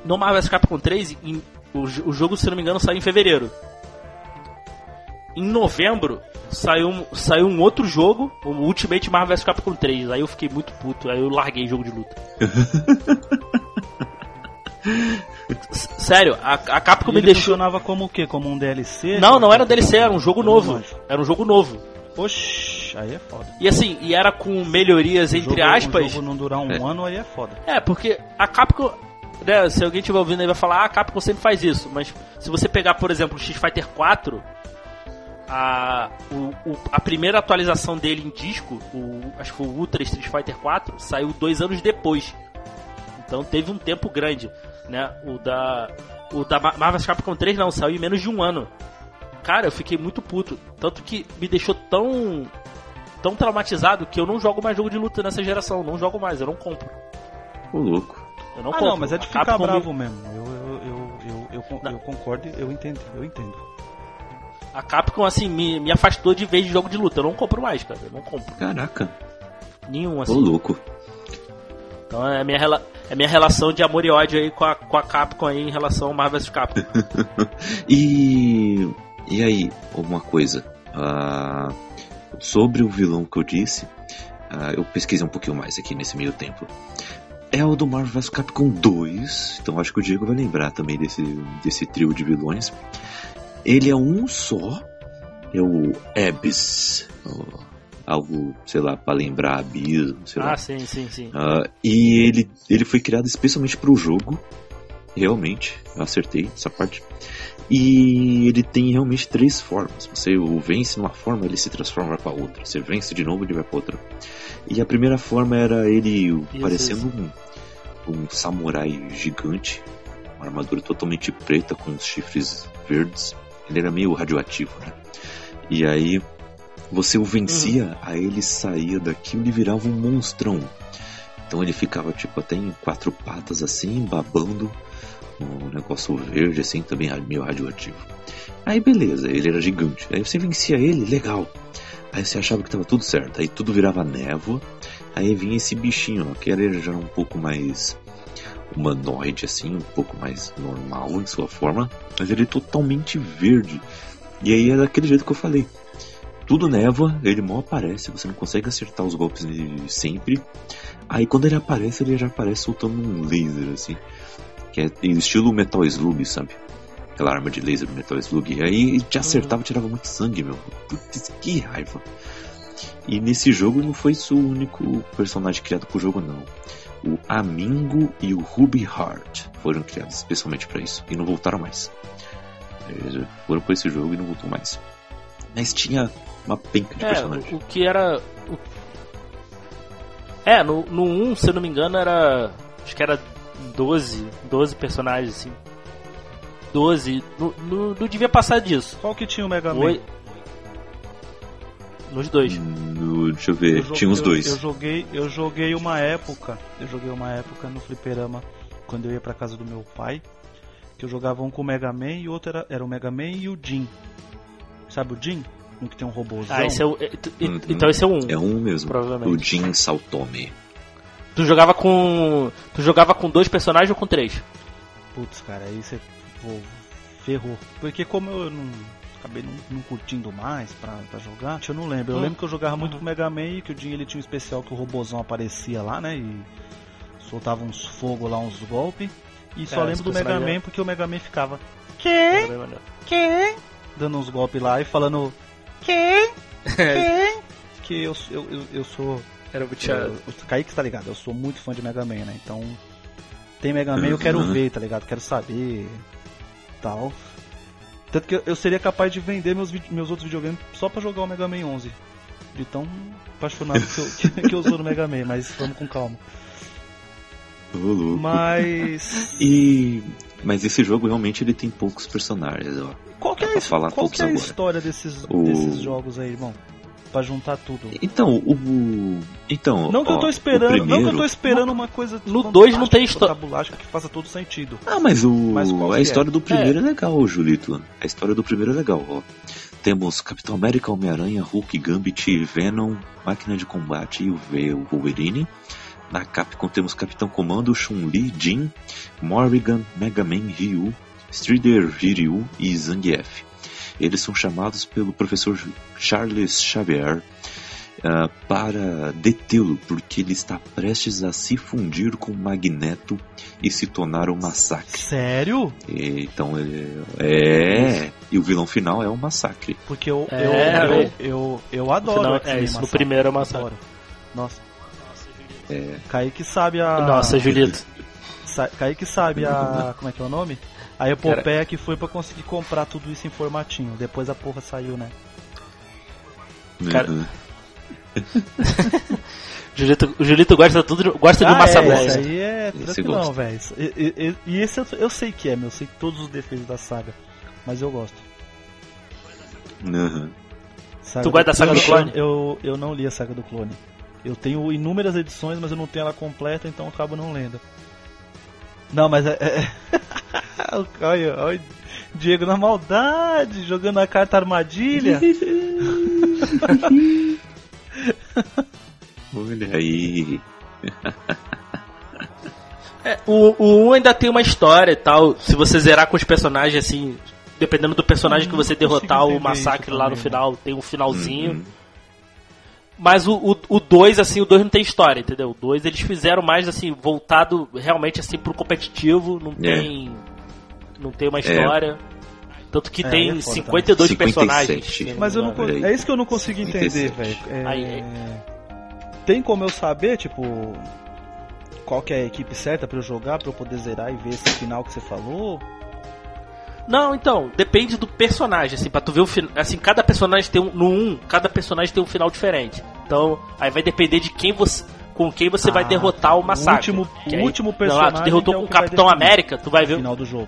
S4: no Marvel vs Capcom 3, em- o, o jogo, se não me engano, saiu em fevereiro. Em novembro, saiu, um- saiu um outro jogo, o Ultimate Marvel vs Capcom 3. Aí eu fiquei muito puto, aí eu larguei jogo de luta. Sério, a, a Capcom
S3: E
S4: me
S3: ele
S4: deixou.
S3: funcionava como o quê? Como um DLC?
S4: Não, não era DLC, era um jogo novo. Era um jogo novo.
S3: Oxi, aí é foda.
S4: E assim, e era com melhorias
S3: O
S4: entre
S3: jogo-
S4: aspas.
S3: O jogo não durar um
S2: É.
S3: ano, aí é foda.
S4: É, porque a Capcom. Né, se alguém estiver ouvindo aí vai falar, ah, a Capcom sempre faz isso. Mas se você pegar, por exemplo, o Street Fighter 4, a, o- o- a primeira atualização dele em disco, o, acho que foi o Ultra Street Fighter 4, saiu dois anos depois. Então teve um tempo grande. Né? O da. O da Ma- Marvel Capcom 3 não, saiu em menos de um ano. Cara, eu fiquei muito puto. Tanto que me deixou tão. tão traumatizado que eu não jogo mais jogo de luta nessa geração. Não jogo mais, eu não compro.
S2: Ô louco.
S4: Eu não
S3: ah,
S4: compro.
S3: não, mas é de ficar
S4: Capcom me-
S3: bravo mesmo. Eu, eu, eu, eu, eu, concordo, eu entendo, eu entendo.
S4: A Capcom, assim, me, me afastou de vez de jogo de luta. Eu não compro mais, cara. Eu não compro.
S2: Caraca.
S4: Nenhum,
S2: Ô
S4: assim.
S2: louco.
S4: Então é a minha, rela é minha relação de amor e ódio aí com a, com a Capcom aí em relação ao Marvel vs Capcom.
S2: e, e aí, uma coisa. Uh, sobre o vilão que eu disse, uh, eu pesquisei um pouquinho mais aqui nesse meio tempo. É o do Marvel vs Capcom 2, então acho que o Diego vai lembrar também desse, desse trio de vilões. Ele é um só, é o Abyss, algo, sei lá, para lembrar abismo, sei
S4: ah,
S2: lá.
S4: Ah, sim, sim, sim.
S2: Uh, e ele, ele foi criado especialmente para o jogo, realmente, eu acertei essa parte. E ele tem realmente três formas. Você o vence numa forma, ele se transforma para outra. Você vence de novo, ele vai para outra. E a primeira forma era ele isso, parecendo isso. Um, um samurai gigante, uma armadura totalmente preta com os chifres verdes. Ele era meio radioativo, né? E aí você o vencia, uhum. aí ele saía daquilo e virava um monstrão. Então ele ficava tipo até em quatro patas assim, babando um negócio verde assim, também meio radioativo. Aí beleza, ele era gigante. Aí você vencia ele, legal. Aí você achava que tava tudo certo. Aí tudo virava névoa. Aí vinha esse bichinho, que era já um pouco mais humanoide assim, um pouco mais normal em sua forma, mas ele é totalmente verde. E aí é daquele jeito que eu falei. Tudo névoa, ele mal aparece, você não consegue acertar os golpes dele sempre. Aí quando ele aparece, ele já aparece soltando um laser, assim. Que é estilo Metal Slug, sabe? Aquela arma de laser do Metal Slug. E aí te acertava tirava muito sangue, meu. Putz, que raiva. E nesse jogo não foi o único personagem criado pro jogo, não. O Amingo e o Ruby Heart foram criados especialmente para isso. E não voltaram mais. Eles foram pra esse jogo e não voltou mais. Mas tinha uma penca de
S4: é,
S2: personagens.
S4: O, que era. O... É, no, no 1, se eu não me engano, era. Acho que era 12, 12 personagens, assim. 12. Não, não, não devia passar disso.
S3: Qual que tinha o Mega Man? Oi...
S4: Nos dois.
S2: No, deixa eu ver, eu tinha os dois.
S3: Eu, eu, joguei, eu joguei uma época. Eu joguei uma época no fliperama quando eu ia pra casa do meu pai. Que eu jogava um com o Mega Man e o outro era, era o Mega Man e o Jin. Sabe o Jin? Um que tem um robôzão.
S4: Ah, esse é o. É, uhum. Então esse é um.
S2: É um mesmo. Provavelmente. O Jin Saltome.
S4: Tu jogava com. Tu jogava com dois personagens ou com três?
S3: Putz, cara, aí você. Pô, ferrou. Porque como eu não. Acabei não, não curtindo mais pra, pra, jogar, eu não lembro. Eu hum. lembro que eu jogava muito uhum. com o Mega Man e que o Jin ele tinha um especial que o robôzão aparecia lá, né? E soltava uns fogo lá, uns golpes. E só é, lembro do Mega Man porque o Mega Man ficava. Que? Que? Dando uns golpes lá e falando. Que? Que? que eu, eu, eu, eu sou
S4: era buteado.
S3: O Kaique tá ligado, eu sou muito fã de Mega Man, né? Então, tem Mega Man, eu quero uhum. ver, tá ligado? Quero saber. Tal. Tanto que eu seria capaz de vender meus, meus outros videogames só pra jogar o Mega Man 11. De tão apaixonado que eu, que, que eu sou no Mega Man, mas vamos com calma. Mas.
S2: E. Mas esse jogo realmente ele tem poucos personagens, ó.
S3: Qual que é, falar qual que é a história desses, o... desses jogos aí, irmão? para juntar tudo.
S2: Então, o. Então.
S3: Não que ó, eu tô esperando, primeiro... não que eu tô esperando uma coisa.
S4: No 2 não tem história.
S3: que faça todo sentido.
S2: Ah, mas o. Mas a história é? do primeiro é. é legal, Julito. A história do primeiro é legal, ó. Temos Capitão América, Homem-Aranha, Hulk, Gambit, Venom, Máquina de Combate e o Wolverine. Na Capcom temos Capitão Comando, Chun-Li, Jin, Morrigan, Mega Man, Ryu, Strider, Ryu e Zangief. Eles são chamados pelo professor Charles Xavier uh, para detê-lo, porque ele está prestes a se fundir com Magneto e se tornar um massacre.
S3: Sério?
S2: E, então ele é. E o vilão final é o um massacre.
S3: Porque eu, é, eu, eu, eu, eu, adoro. Final,
S4: é, isso no primeiro é o massacre. Adoro.
S3: Nossa. É. Kaique sabe a.
S4: Nossa, Julito.
S3: Kaique sabe a. Como é que é o nome? A epopeia Cara... que foi para conseguir comprar tudo isso em formatinho. Depois a porra saiu, né?
S4: Cara. Julito, o Julito gosta tudo, gosta ah, de massa
S3: é, Esse aí é tranquilão, velho. E, e, e, esse eu, eu, sei que é, meu. Eu sei todos os defeitos da saga. Mas eu gosto.
S2: Uhum.
S4: tu gosta da saga do clone?
S3: Eu, eu não li a saga do clone. Eu tenho inúmeras edições, mas eu não tenho ela completa, então eu acabo não lendo. Não, mas é. é... olha, olha, Diego na maldade, jogando a carta armadilha.
S2: olha aí.
S4: É, o, o 1 ainda tem uma história e tal. Se você zerar com os personagens, assim, dependendo do personagem que você
S3: consigo
S4: derrotar, o massacre lá no
S3: também,
S4: final tem um finalzinho.
S2: Uhum.
S4: Mas o, o, o 2, assim, o 2 não tem história, entendeu? O 2 eles fizeram mais, assim, voltado realmente, assim, pro competitivo, não
S2: É.
S4: tem... Não tem uma história. Tanto que
S3: É,
S4: tem
S3: é foda
S4: 52
S2: também.
S4: personagens.
S2: 57.
S4: se não
S3: Mas eu não, é isso que eu não consigo entender,
S2: 57.
S3: velho. É,
S4: Aí,
S3: Tem como eu saber, tipo, qual que é a equipe certa pra eu jogar, pra eu poder zerar e ver esse final que você falou?
S4: Não, então, depende do personagem, assim, pra tu ver o final. Assim, cada personagem tem um. No 1, cada personagem tem um final diferente. Então, aí vai depender de quem você. Com quem você vai
S3: Ah,
S4: derrotar o
S3: o
S4: massacre.
S3: último-
S4: Que
S3: o
S4: aí-
S3: último
S4: Não, ah,
S3: personagem
S4: tu derrotou
S3: é o
S4: com o
S3: que vai
S4: Capitão
S3: definir
S4: América, tu vai ver.
S3: final do jogo.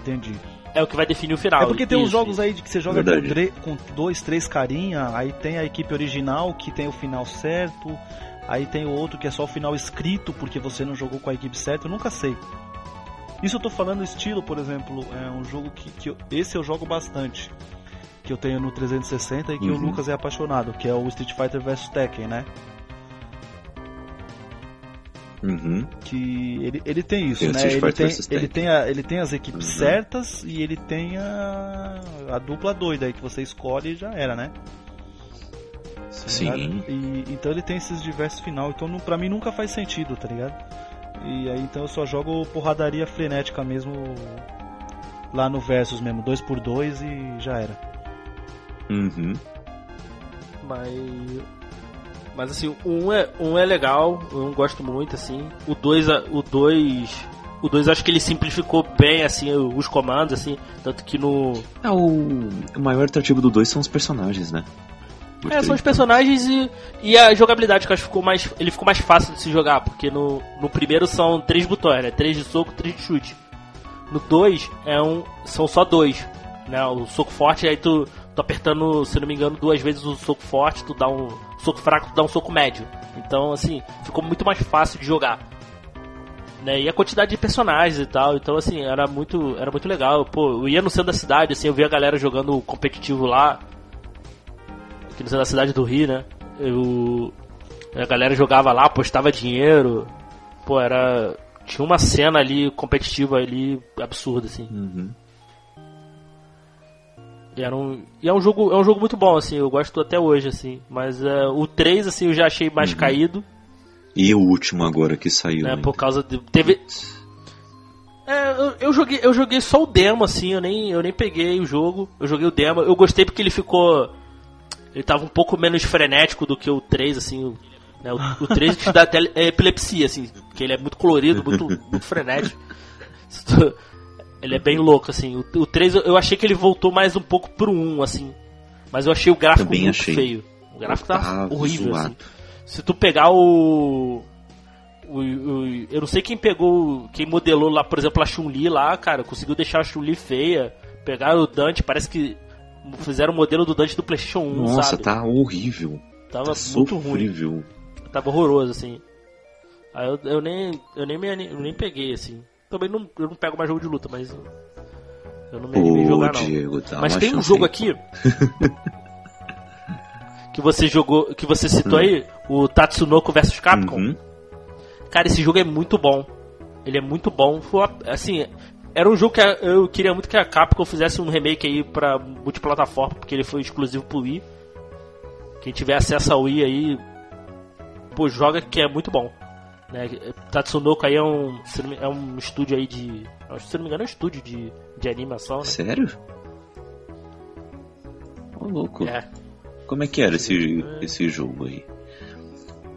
S3: Entendi.
S4: É o que vai definir o final.
S3: É porque tem uns
S4: Isso,
S3: jogos
S4: isso.
S3: aí de que você joga com, com dois, três carinha, aí tem a equipe original que tem o final certo, aí tem o outro que é só o final escrito porque você não jogou com a equipe certa, eu nunca sei. Isso eu tô falando estilo, por exemplo, é um jogo que, que eu- esse eu jogo bastante, que eu tenho no 360 e que o
S2: Uhum.
S3: Lucas é apaixonado, que é o Street Fighter vs Tekken, né?
S2: Uhum.
S3: que ele, ele tem isso,
S2: Tem o
S3: né? Ele tem, ele, tem a, ele tem as equipes
S2: Uhum.
S3: certas e ele tem a, a dupla doida aí que você escolhe e já era, né?
S2: Sim.
S3: Tá? E, então ele tem esses diversos final, então não, pra mim nunca faz sentido, tá ligado? E aí então eu só jogo porradaria frenética mesmo lá no Versus mesmo, 2x2 e já era.
S2: Uhum.
S4: Mas. Mas assim, o 1 é, um é legal, eu não gosto muito, assim. O 2. O 2. O 2 acho que ele simplificou bem assim os comandos, assim, tanto que no.
S2: É, o, o maior atrativo do 2 são os personagens, né?
S4: É, são os personagens e, e a jogabilidade que eu acho que ficou mais. Ele ficou mais fácil de se jogar, porque no, no primeiro são três botões, né? Três de soco, três de chute. No 2 é um. são só dois. Né? O soco forte, aí tu, tu apertando, se não me engano, duas vezes o soco forte, tu dá um. soco fraco, tu dá um soco médio. Então, assim, ficou muito mais fácil de jogar. Né? E a quantidade de personagens e tal, então assim, era muito, era muito legal. Pô, eu ia no centro da cidade, assim, eu via a galera jogando competitivo lá, aqui no centro da cidade do Rio, né? Eu, a galera jogava lá, apostava dinheiro, pô, era, tinha uma cena ali competitiva ali absurda, assim.
S2: Uhum.
S4: E, era um, e é um jogo, é um jogo muito bom, assim, eu gosto até hoje, assim. Mas é, o 3, assim, eu já achei mais
S2: Uhum.
S4: caído,
S2: E o último agora que saiu.
S4: né?
S2: ainda.
S4: Por causa de. Teve. É, eu, eu joguei, eu joguei só o demo, assim, eu nem, eu nem peguei o jogo. Eu joguei o demo. Eu gostei porque ele ficou. Ele tava um pouco menos frenético do que o 3, assim. O, né, o, o 3 te dá até epilepsia, assim, porque ele é muito colorido, muito, muito frenético. Ele é bem louco, assim. O, o 3 eu, achei que ele voltou mais um pouco pro 1, assim. Mas eu achei o gráfico
S2: Também
S4: muito
S2: achei.
S4: feio. O gráfico tá
S2: Tá
S4: horrível,
S2: zoado.
S4: assim. Se tu pegar o, o, o- Eu não sei quem pegou. Quem modelou lá, por exemplo, a Chun-Li lá, cara, conseguiu deixar a Chun-Li feia. Pegaram o Dante, parece que fizeram o modelo do Dante do PlayStation 1,
S2: Nossa,
S4: sabe?
S2: tá horrível.
S4: Tava
S2: tá
S4: muito ruim.
S2: sofrível.
S4: Tava horroroso, assim. Aí eu, eu nem. Eu nem, me, eu nem peguei, assim. Também não, eu não pego mais jogo de luta, mas. Eu não me animei
S2: Pô,
S4: jogar, não.
S2: Diego,
S4: Mas tem um jogo aqui que você jogou, que você citou aí, o Tatsunoko vs Capcom.
S2: Uhum.
S4: Cara, esse jogo é muito bom. Ele é muito bom. Foi assim, era um jogo que eu queria muito que a Capcom fizesse um remake aí pra multiplataforma, porque ele foi exclusivo pro Wii. Quem tiver acesso ao Wii aí, pô, joga que é muito bom. Né? Tatsunoko aí é um, é um estúdio aí de, se não me engano é um estúdio de, de animação, né?
S2: Sério? Ô, louco.
S4: É.
S2: Como é que era esse, esse jogo aí?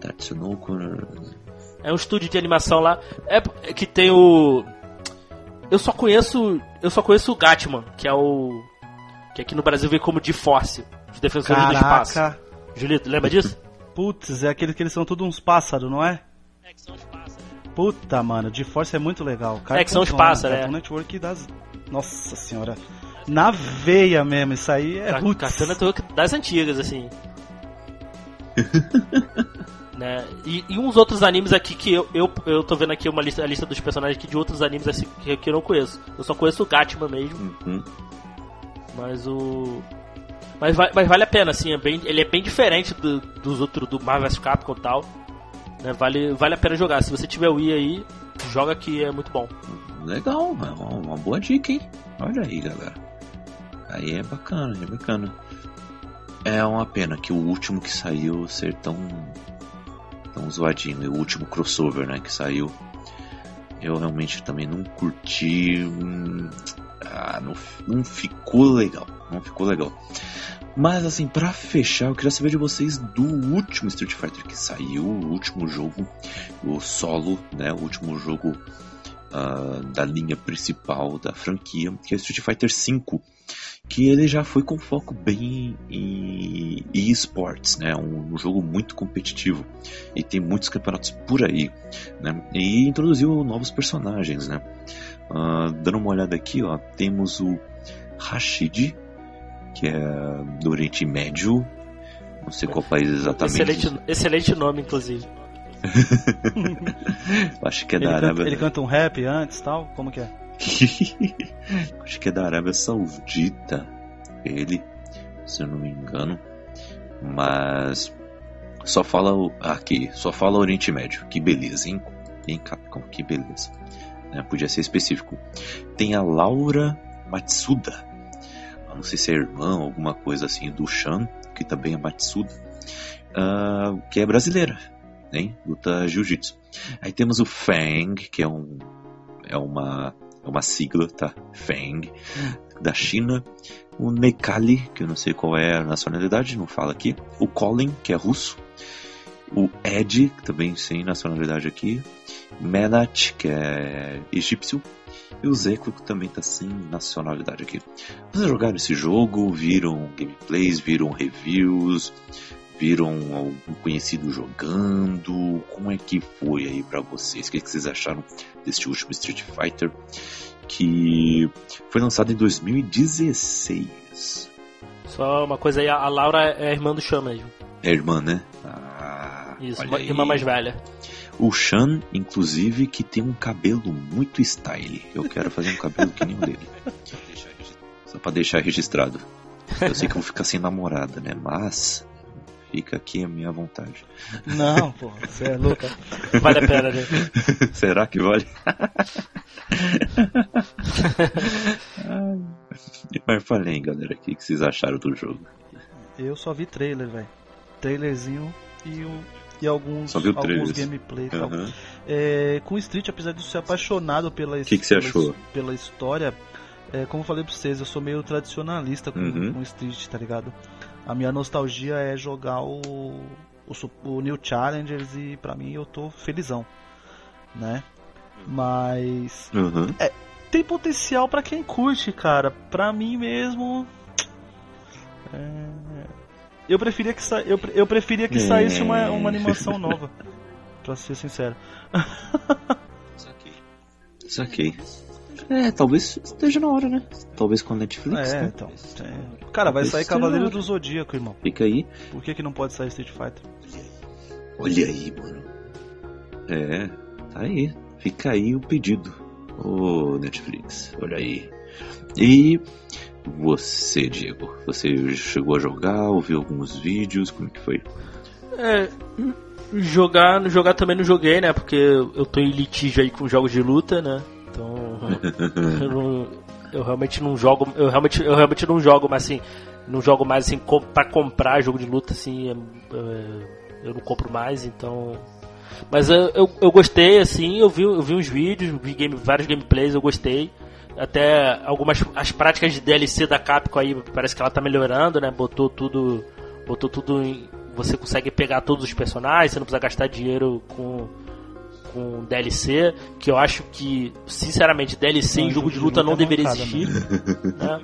S2: Tatsunoko...
S4: É um estúdio de animação lá. É é que tem o. Eu só conheço. Eu só conheço o Gatman, que é o. Que aqui no Brasil veio como de Force, os defensores do espaço.
S3: Caraca,
S4: Julito, lembra disso?
S3: putz, é aquele que eles são todos uns pássaros, não é? Puta, mano, de Force é muito legal.
S4: É, que são os
S3: Cartoon,
S4: pássaros,
S3: Cartoon
S4: é.
S3: Network das... Nossa senhora. Na veia mesmo, isso aí é...
S4: Cartoon Network das antigas, assim. né? E, e uns outros animes aqui que eu, eu, eu tô vendo aqui uma lista, a lista dos personagens aqui de outros animes assim, que, que eu não conheço. Eu só conheço o Gatman mesmo.
S2: Uhum.
S4: Mas o. Mas, mas vale a pena, assim, é bem, ele é bem diferente do- dos outros, do Marvel vs Capcom e tal. Né? Vale, vale a pena jogar. Se você tiver o Wii aí, joga que é muito bom.
S2: Legal, uma, uma boa dica, hein? Olha aí, galera. Aí é bacana, é bacana. É uma pena que o último que saiu ser tão tão zoadinho, o último crossover, né, que saiu. Eu realmente também não curti. Hum, ah, não, não ficou legal. Não ficou legal. Mas assim, para fechar, eu queria saber de vocês do último Street Fighter que saiu, o último jogo, o solo, né, o último jogo uh, da linha principal da franquia, que é Street Fighter V, que ele já foi com foco bem em esportes, né, um, um, jogo muito competitivo e tem muitos campeonatos por aí, né, e introduziu novos personagens, né. Uh, dando uma olhada aqui, ó, temos o Rashid, que é do Oriente Médio. Não sei qual país exatamente.
S4: Excelente, excelente nome, inclusive.
S2: Acho que é
S3: ele
S2: da
S3: canta,
S2: Arábia.
S3: Ele canta um rap antes tal? Como que é?
S2: Acho que é da Arábia Saudita. Ele, se eu não me engano. Mas só fala aqui, só fala Oriente Médio. Que beleza, hein? Hein, Capcom? Que beleza. É, podia ser específico. Tem a Laura Matsuda não sei se é irmã, alguma coisa assim, do Shan, que também é Matsuda, uh, que é brasileira, hein? luta jiu-jitsu. Aí temos o Fang, que é, um, é, uma, é uma sigla, tá? Fang, da China. O Nekali, que eu não sei qual é a nacionalidade, não fala aqui. O Colin, que é russo. O Ed, que também sem nacionalidade aqui. Menat, que é egípcio. E o Zeco também tá sem nacionalidade aqui. Vocês jogaram esse jogo, viram gameplays, viram reviews, viram algum conhecido jogando? Como é que foi aí para vocês? O que, é que vocês acharam deste último Street Fighter que foi lançado em 2016?
S4: Só uma coisa aí, a Laura é a irmã do Chan mesmo.
S2: É irmã, né? Ah,
S4: Isso, uma irmã mais velha.
S2: O Shan, inclusive, que tem um cabelo muito style. Eu quero fazer um cabelo que nem o dele. Só pra deixar registrado. Eu sei que eu vou ficar sem namorada, né? Mas fica aqui a minha vontade.
S3: Não, pô, você é louca.
S4: Vale a pena, né?
S2: Será que vale? Mas falei, galera, o que vocês acharam do jogo?
S3: Eu só vi trailer, velho. Trailerzinho e um e alguns, alguns gameplays. Uhum. É, com Street, apesar de ser apaixonado pela,
S2: que que você
S3: pela,
S2: achou?
S3: pela história, é, como eu falei pra vocês, eu sou meio tradicionalista com, uhum. com Street, tá ligado? A minha nostalgia é jogar o, o, o New Challengers e pra mim eu tô felizão, né? Mas
S2: uhum.
S3: é, tem potencial para quem curte, cara. Pra mim mesmo. É, eu preferia que, sa... eu, eu preferia que saísse uma, uma animação nova. pra ser sincero.
S2: Saquei. Saquei. É, talvez esteja na hora, né? Talvez com a Netflix.
S3: É,
S2: né?
S3: então. É. Cara, vai sair Cavaleiro do Zodíaco, irmão.
S2: Fica aí.
S3: Por que, que não pode sair Street Fighter?
S2: Olha aí, mano. É, tá aí. Fica aí o pedido. Ô, Netflix, olha aí. E você, Diego? Você chegou a jogar, ouviu alguns vídeos? Como é que foi?
S4: É, jogar, jogar também não joguei, né? Porque eu tô em litígio aí com jogos de luta, né? Então eu, não, eu, realmente não jogo, eu realmente, eu realmente não jogo, mas assim, não jogo mais assim para comprar jogo de luta assim, é, é, eu não compro mais, então mas eu, eu, eu, gostei, assim, eu vi, eu vi uns vídeos, vi game, vários gameplays, eu gostei até algumas as práticas de DLC da Capcom aí parece que ela tá melhorando, né? Botou tudo, botou tudo em, você consegue pegar todos os personagens, você não precisa gastar dinheiro com com DLC, que eu acho que sinceramente DLC não, em jogo de luta não é deveria mancada, existir, né?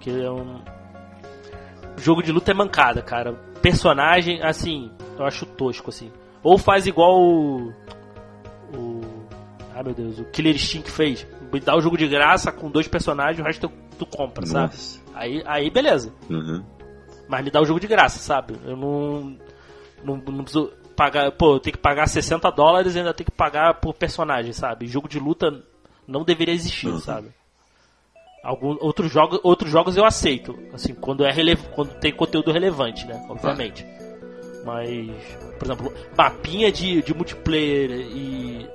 S4: Que é um jogo de luta é mancada, cara. Personagem assim, eu acho tosco assim. Ou faz igual o, o ah meu Deus, o Killer Instinct fez me dá o jogo de graça com dois personagens, o resto tu, tu compra, Nossa. sabe? Aí, aí beleza.
S2: Uhum.
S4: Mas me dá o jogo de graça, sabe? Eu não. Não, não preciso pagar. Pô, tenho que pagar 60 dólares e ainda tenho que pagar por personagem, sabe? Jogo de luta não deveria existir, uhum. sabe? Algum, outros, jogos, outros jogos eu aceito, assim, quando, é rele, quando tem conteúdo relevante, né? Obviamente. Mas, por exemplo, mapinha de, de multiplayer e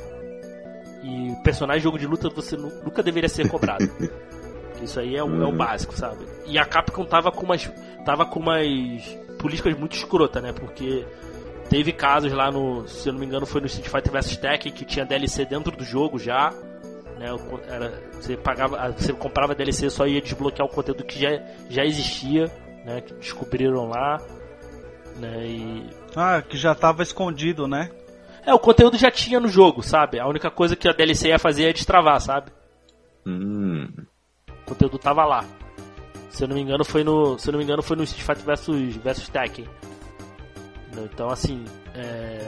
S4: E personagem de jogo de luta você nunca deveria ser cobrado. Isso aí é o, uhum. é o uhum. básico, sabe? E a Capcom tava com umas. tava com umas políticas muito escrotas, né? Porque teve casos lá no. Se eu não me engano, foi no Street Fighter vs Tekken que tinha DLC dentro do jogo já. Né, era, você pagava, você comprava DLC só ia desbloquear o conteúdo que já, já existia, né, que descobriram lá, né, e...
S3: Ah, que já estava escondido, né?
S4: É, o conteúdo já tinha no jogo, sabe? A única coisa que a DLC ia fazer é destravar, sabe?
S2: Hum.
S4: O conteúdo tava lá. Se eu não me engano foi no, se eu não me engano foi no Street Fighter vs versus Tekken. Então assim, é...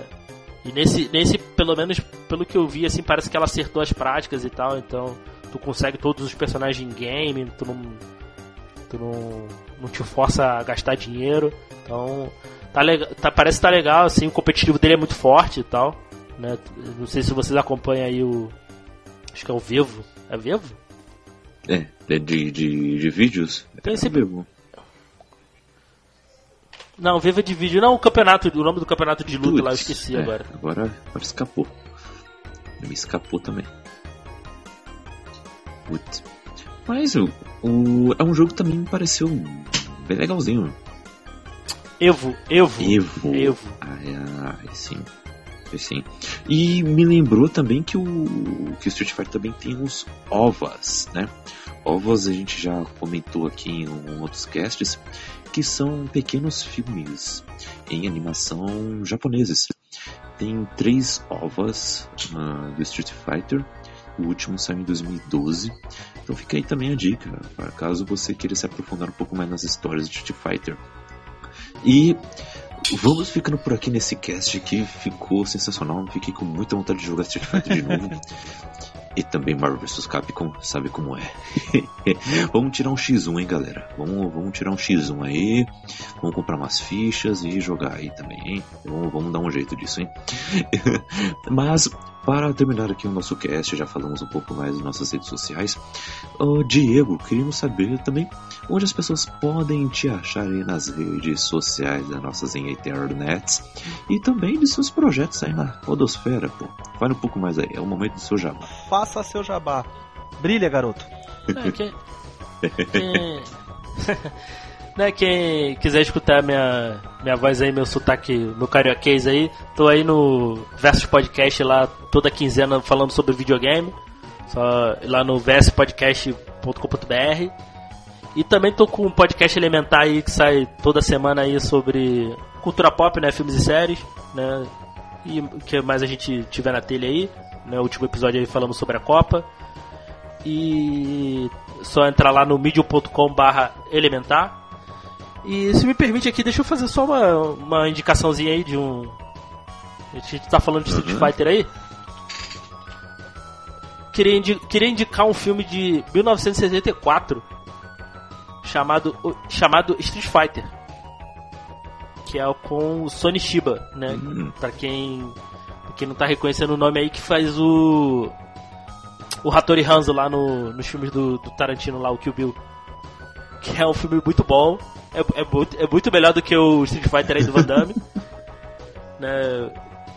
S4: e nesse nesse pelo menos pelo que eu vi assim, parece que ela acertou as práticas e tal, então tu consegue todos os personagens em game, tu não tu não, não te força a gastar dinheiro. Então, tá legal, tá, parece que tá legal assim, o competitivo dele é muito forte e tal, né? Não sei se vocês acompanham aí o acho que é o Vivo. É Vivo?
S2: É, é de, de, de vídeos?
S4: Tem esse... Vivo. Não, Viva de vídeo. Não, o campeonato, o nome do campeonato de luta lá, eu esqueci
S2: é,
S4: agora.
S2: agora. Agora escapou. Me escapou também. Putz. Mas o, o, é um jogo que também me pareceu bem legalzinho.
S4: Evo, Evo.
S2: Evo.
S4: Evo.
S2: Ai, ai, sim. Sim. E me lembrou também que o, que o Street Fighter também tem os OVAs, né? OVAs a gente já comentou aqui em outros casts, que são pequenos filmes em animação japoneses. Tem três OVAs uh, do Street Fighter, o último saiu em 2012. Então fica aí também a dica, caso você queira se aprofundar um pouco mais nas histórias de Street Fighter. E vamos ficando por aqui nesse cast que ficou sensacional. Fiquei com muita vontade de jogar Street Fighter de novo. e também Marvel vs Capcom, sabe como é. vamos tirar um X1, hein, galera? Vamos, vamos tirar um X1 aí. Vamos comprar umas fichas e jogar aí também, hein? Vamos, vamos dar um jeito disso, hein? Mas para terminar aqui o nosso cast, já falamos um pouco mais das nossas redes sociais. Uh, Diego, queríamos saber também onde as pessoas podem te achar aí nas redes sociais das nossas internets e também de seus projetos aí na podosfera, pô. Fale um pouco mais aí, é o momento do seu jabá.
S3: Faça seu jabá. Brilha, garoto.
S4: É, que... que... né, quem quiser escutar minha, minha voz aí, meu sotaque, meu carioquês aí, tô aí no Versus Podcast lá toda quinzena falando sobre videogame. Só lá no verspodcast.com.br. E também tô com um podcast elementar aí que sai toda semana aí sobre cultura pop, né, filmes e séries, né? E o que mais a gente tiver na telha aí, né? O último episódio aí falamos sobre a Copa. E só entrar lá no medium.com/elementar e se me permite aqui, deixa eu fazer só uma, uma indicaçãozinha aí de um. A gente tá falando de Street uhum. Fighter aí. Queria, indi queria indicar um filme de 1974 chamado, chamado Street Fighter. Que é com o Sony Shiba, né? Uhum. Pra quem, pra quem não tá reconhecendo o nome aí, que faz o. O Hattori Hanzo lá no, nos filmes do, do Tarantino lá, o Kill Bill. Que é um filme muito bom é, é, muito, é muito melhor do que o Street Fighter aí do Van Damme. né?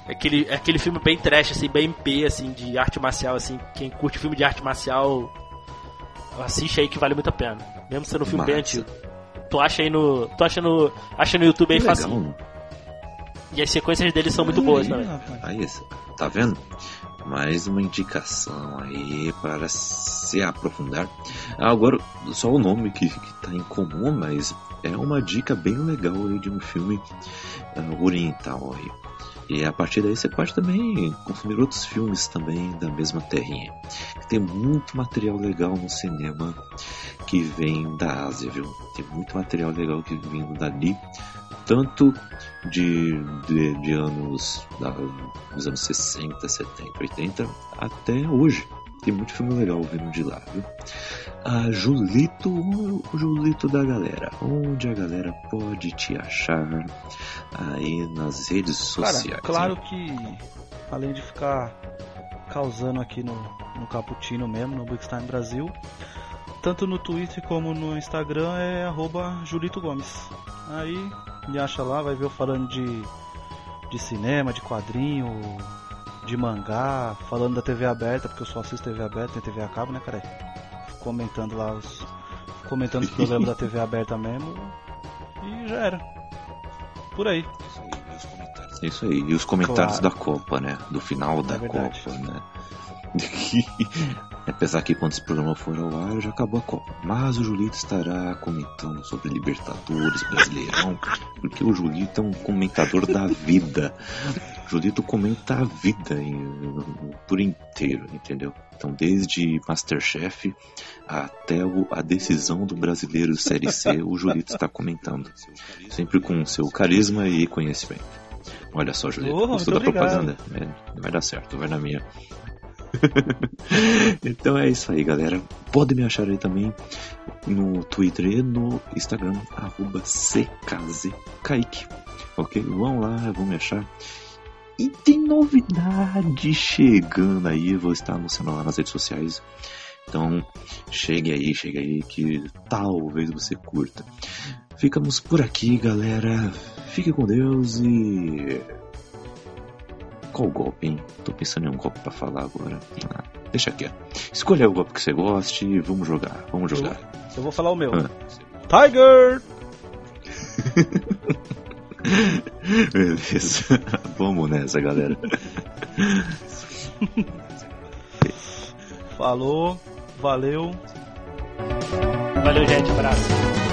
S4: É aquele, é aquele filme bem trash, assim, bem P, assim, de arte marcial, assim. Quem curte filme de arte marcial, assiste aí que vale muito a pena. Mesmo sendo um filme Massa. bem antigo. Tu acha aí no. Tu acha no. Acha no YouTube aí fácil. E as sequências dele são muito boas também.
S2: Aí, tá vendo? Mais uma indicação aí para se aprofundar. Agora, só o nome que está em comum, mas é uma dica bem legal aí de um filme uh, oriental aí. E a partir daí você pode também consumir outros filmes também da mesma terrinha. Tem muito material legal no cinema que vem da Ásia, viu? Tem muito material legal que vem dali tanto de, de, de anos da, dos anos 60, 70, 80 até hoje. Tem muito filme legal vindo de lá, viu? A Julito, o Julito da galera. Onde a galera pode te achar aí nas redes sociais?
S3: Cara, claro que além de ficar causando aqui no, no Caputino mesmo, no Big Time Brasil, tanto no Twitter como no Instagram é arroba Julito Gomes. Aí me acha lá, vai ver eu falando de, de cinema, de quadrinho, de mangá, falando da TV aberta, porque eu só assisto TV aberta, tem TV a cabo, né, cara? Comentando lá os. Comentando os programas da TV aberta mesmo. E já era. Por aí.
S2: Isso aí. E os comentários
S3: Claro.
S2: da Copa, né? Do final da
S3: verdade.
S2: Copa, né? Apesar que quando esse programa for ao ar já acabou a Copa. Mas o Julito estará comentando sobre Libertadores, Brasileirão, porque o Julito é um comentador da vida. O Julito comenta a vida em- por inteiro, entendeu? Então, desde Masterchef até o- a decisão do brasileiro Série C, o Julito está comentando. Sempre com seu carisma e conhecimento. Olha só, Julito,
S3: Oh,
S2: gostou da
S3: obrigado.
S2: propaganda? É, vai dar certo, vai na minha. então é isso aí, galera. Pode me achar aí também no Twitter e no Instagram, arroba CKZKaique. Ok? Vão lá, vão me achar. E tem novidade chegando aí, vou estar anunciando lá nas redes sociais. Então, chegue aí, chegue aí que talvez você curta. Ficamos por aqui, galera. Fique com Deus e. Qual golpe, hein? Tô pensando em um golpe pra falar agora. Ah, deixa quieto. Escolha o golpe que você goste e vamos jogar. Vamos jogar.
S3: Eu vou falar o meu.
S2: Ah.
S3: Tiger!
S2: Beleza. vamos nessa, galera.
S3: Falou, valeu.
S4: Valeu, gente. Abraço.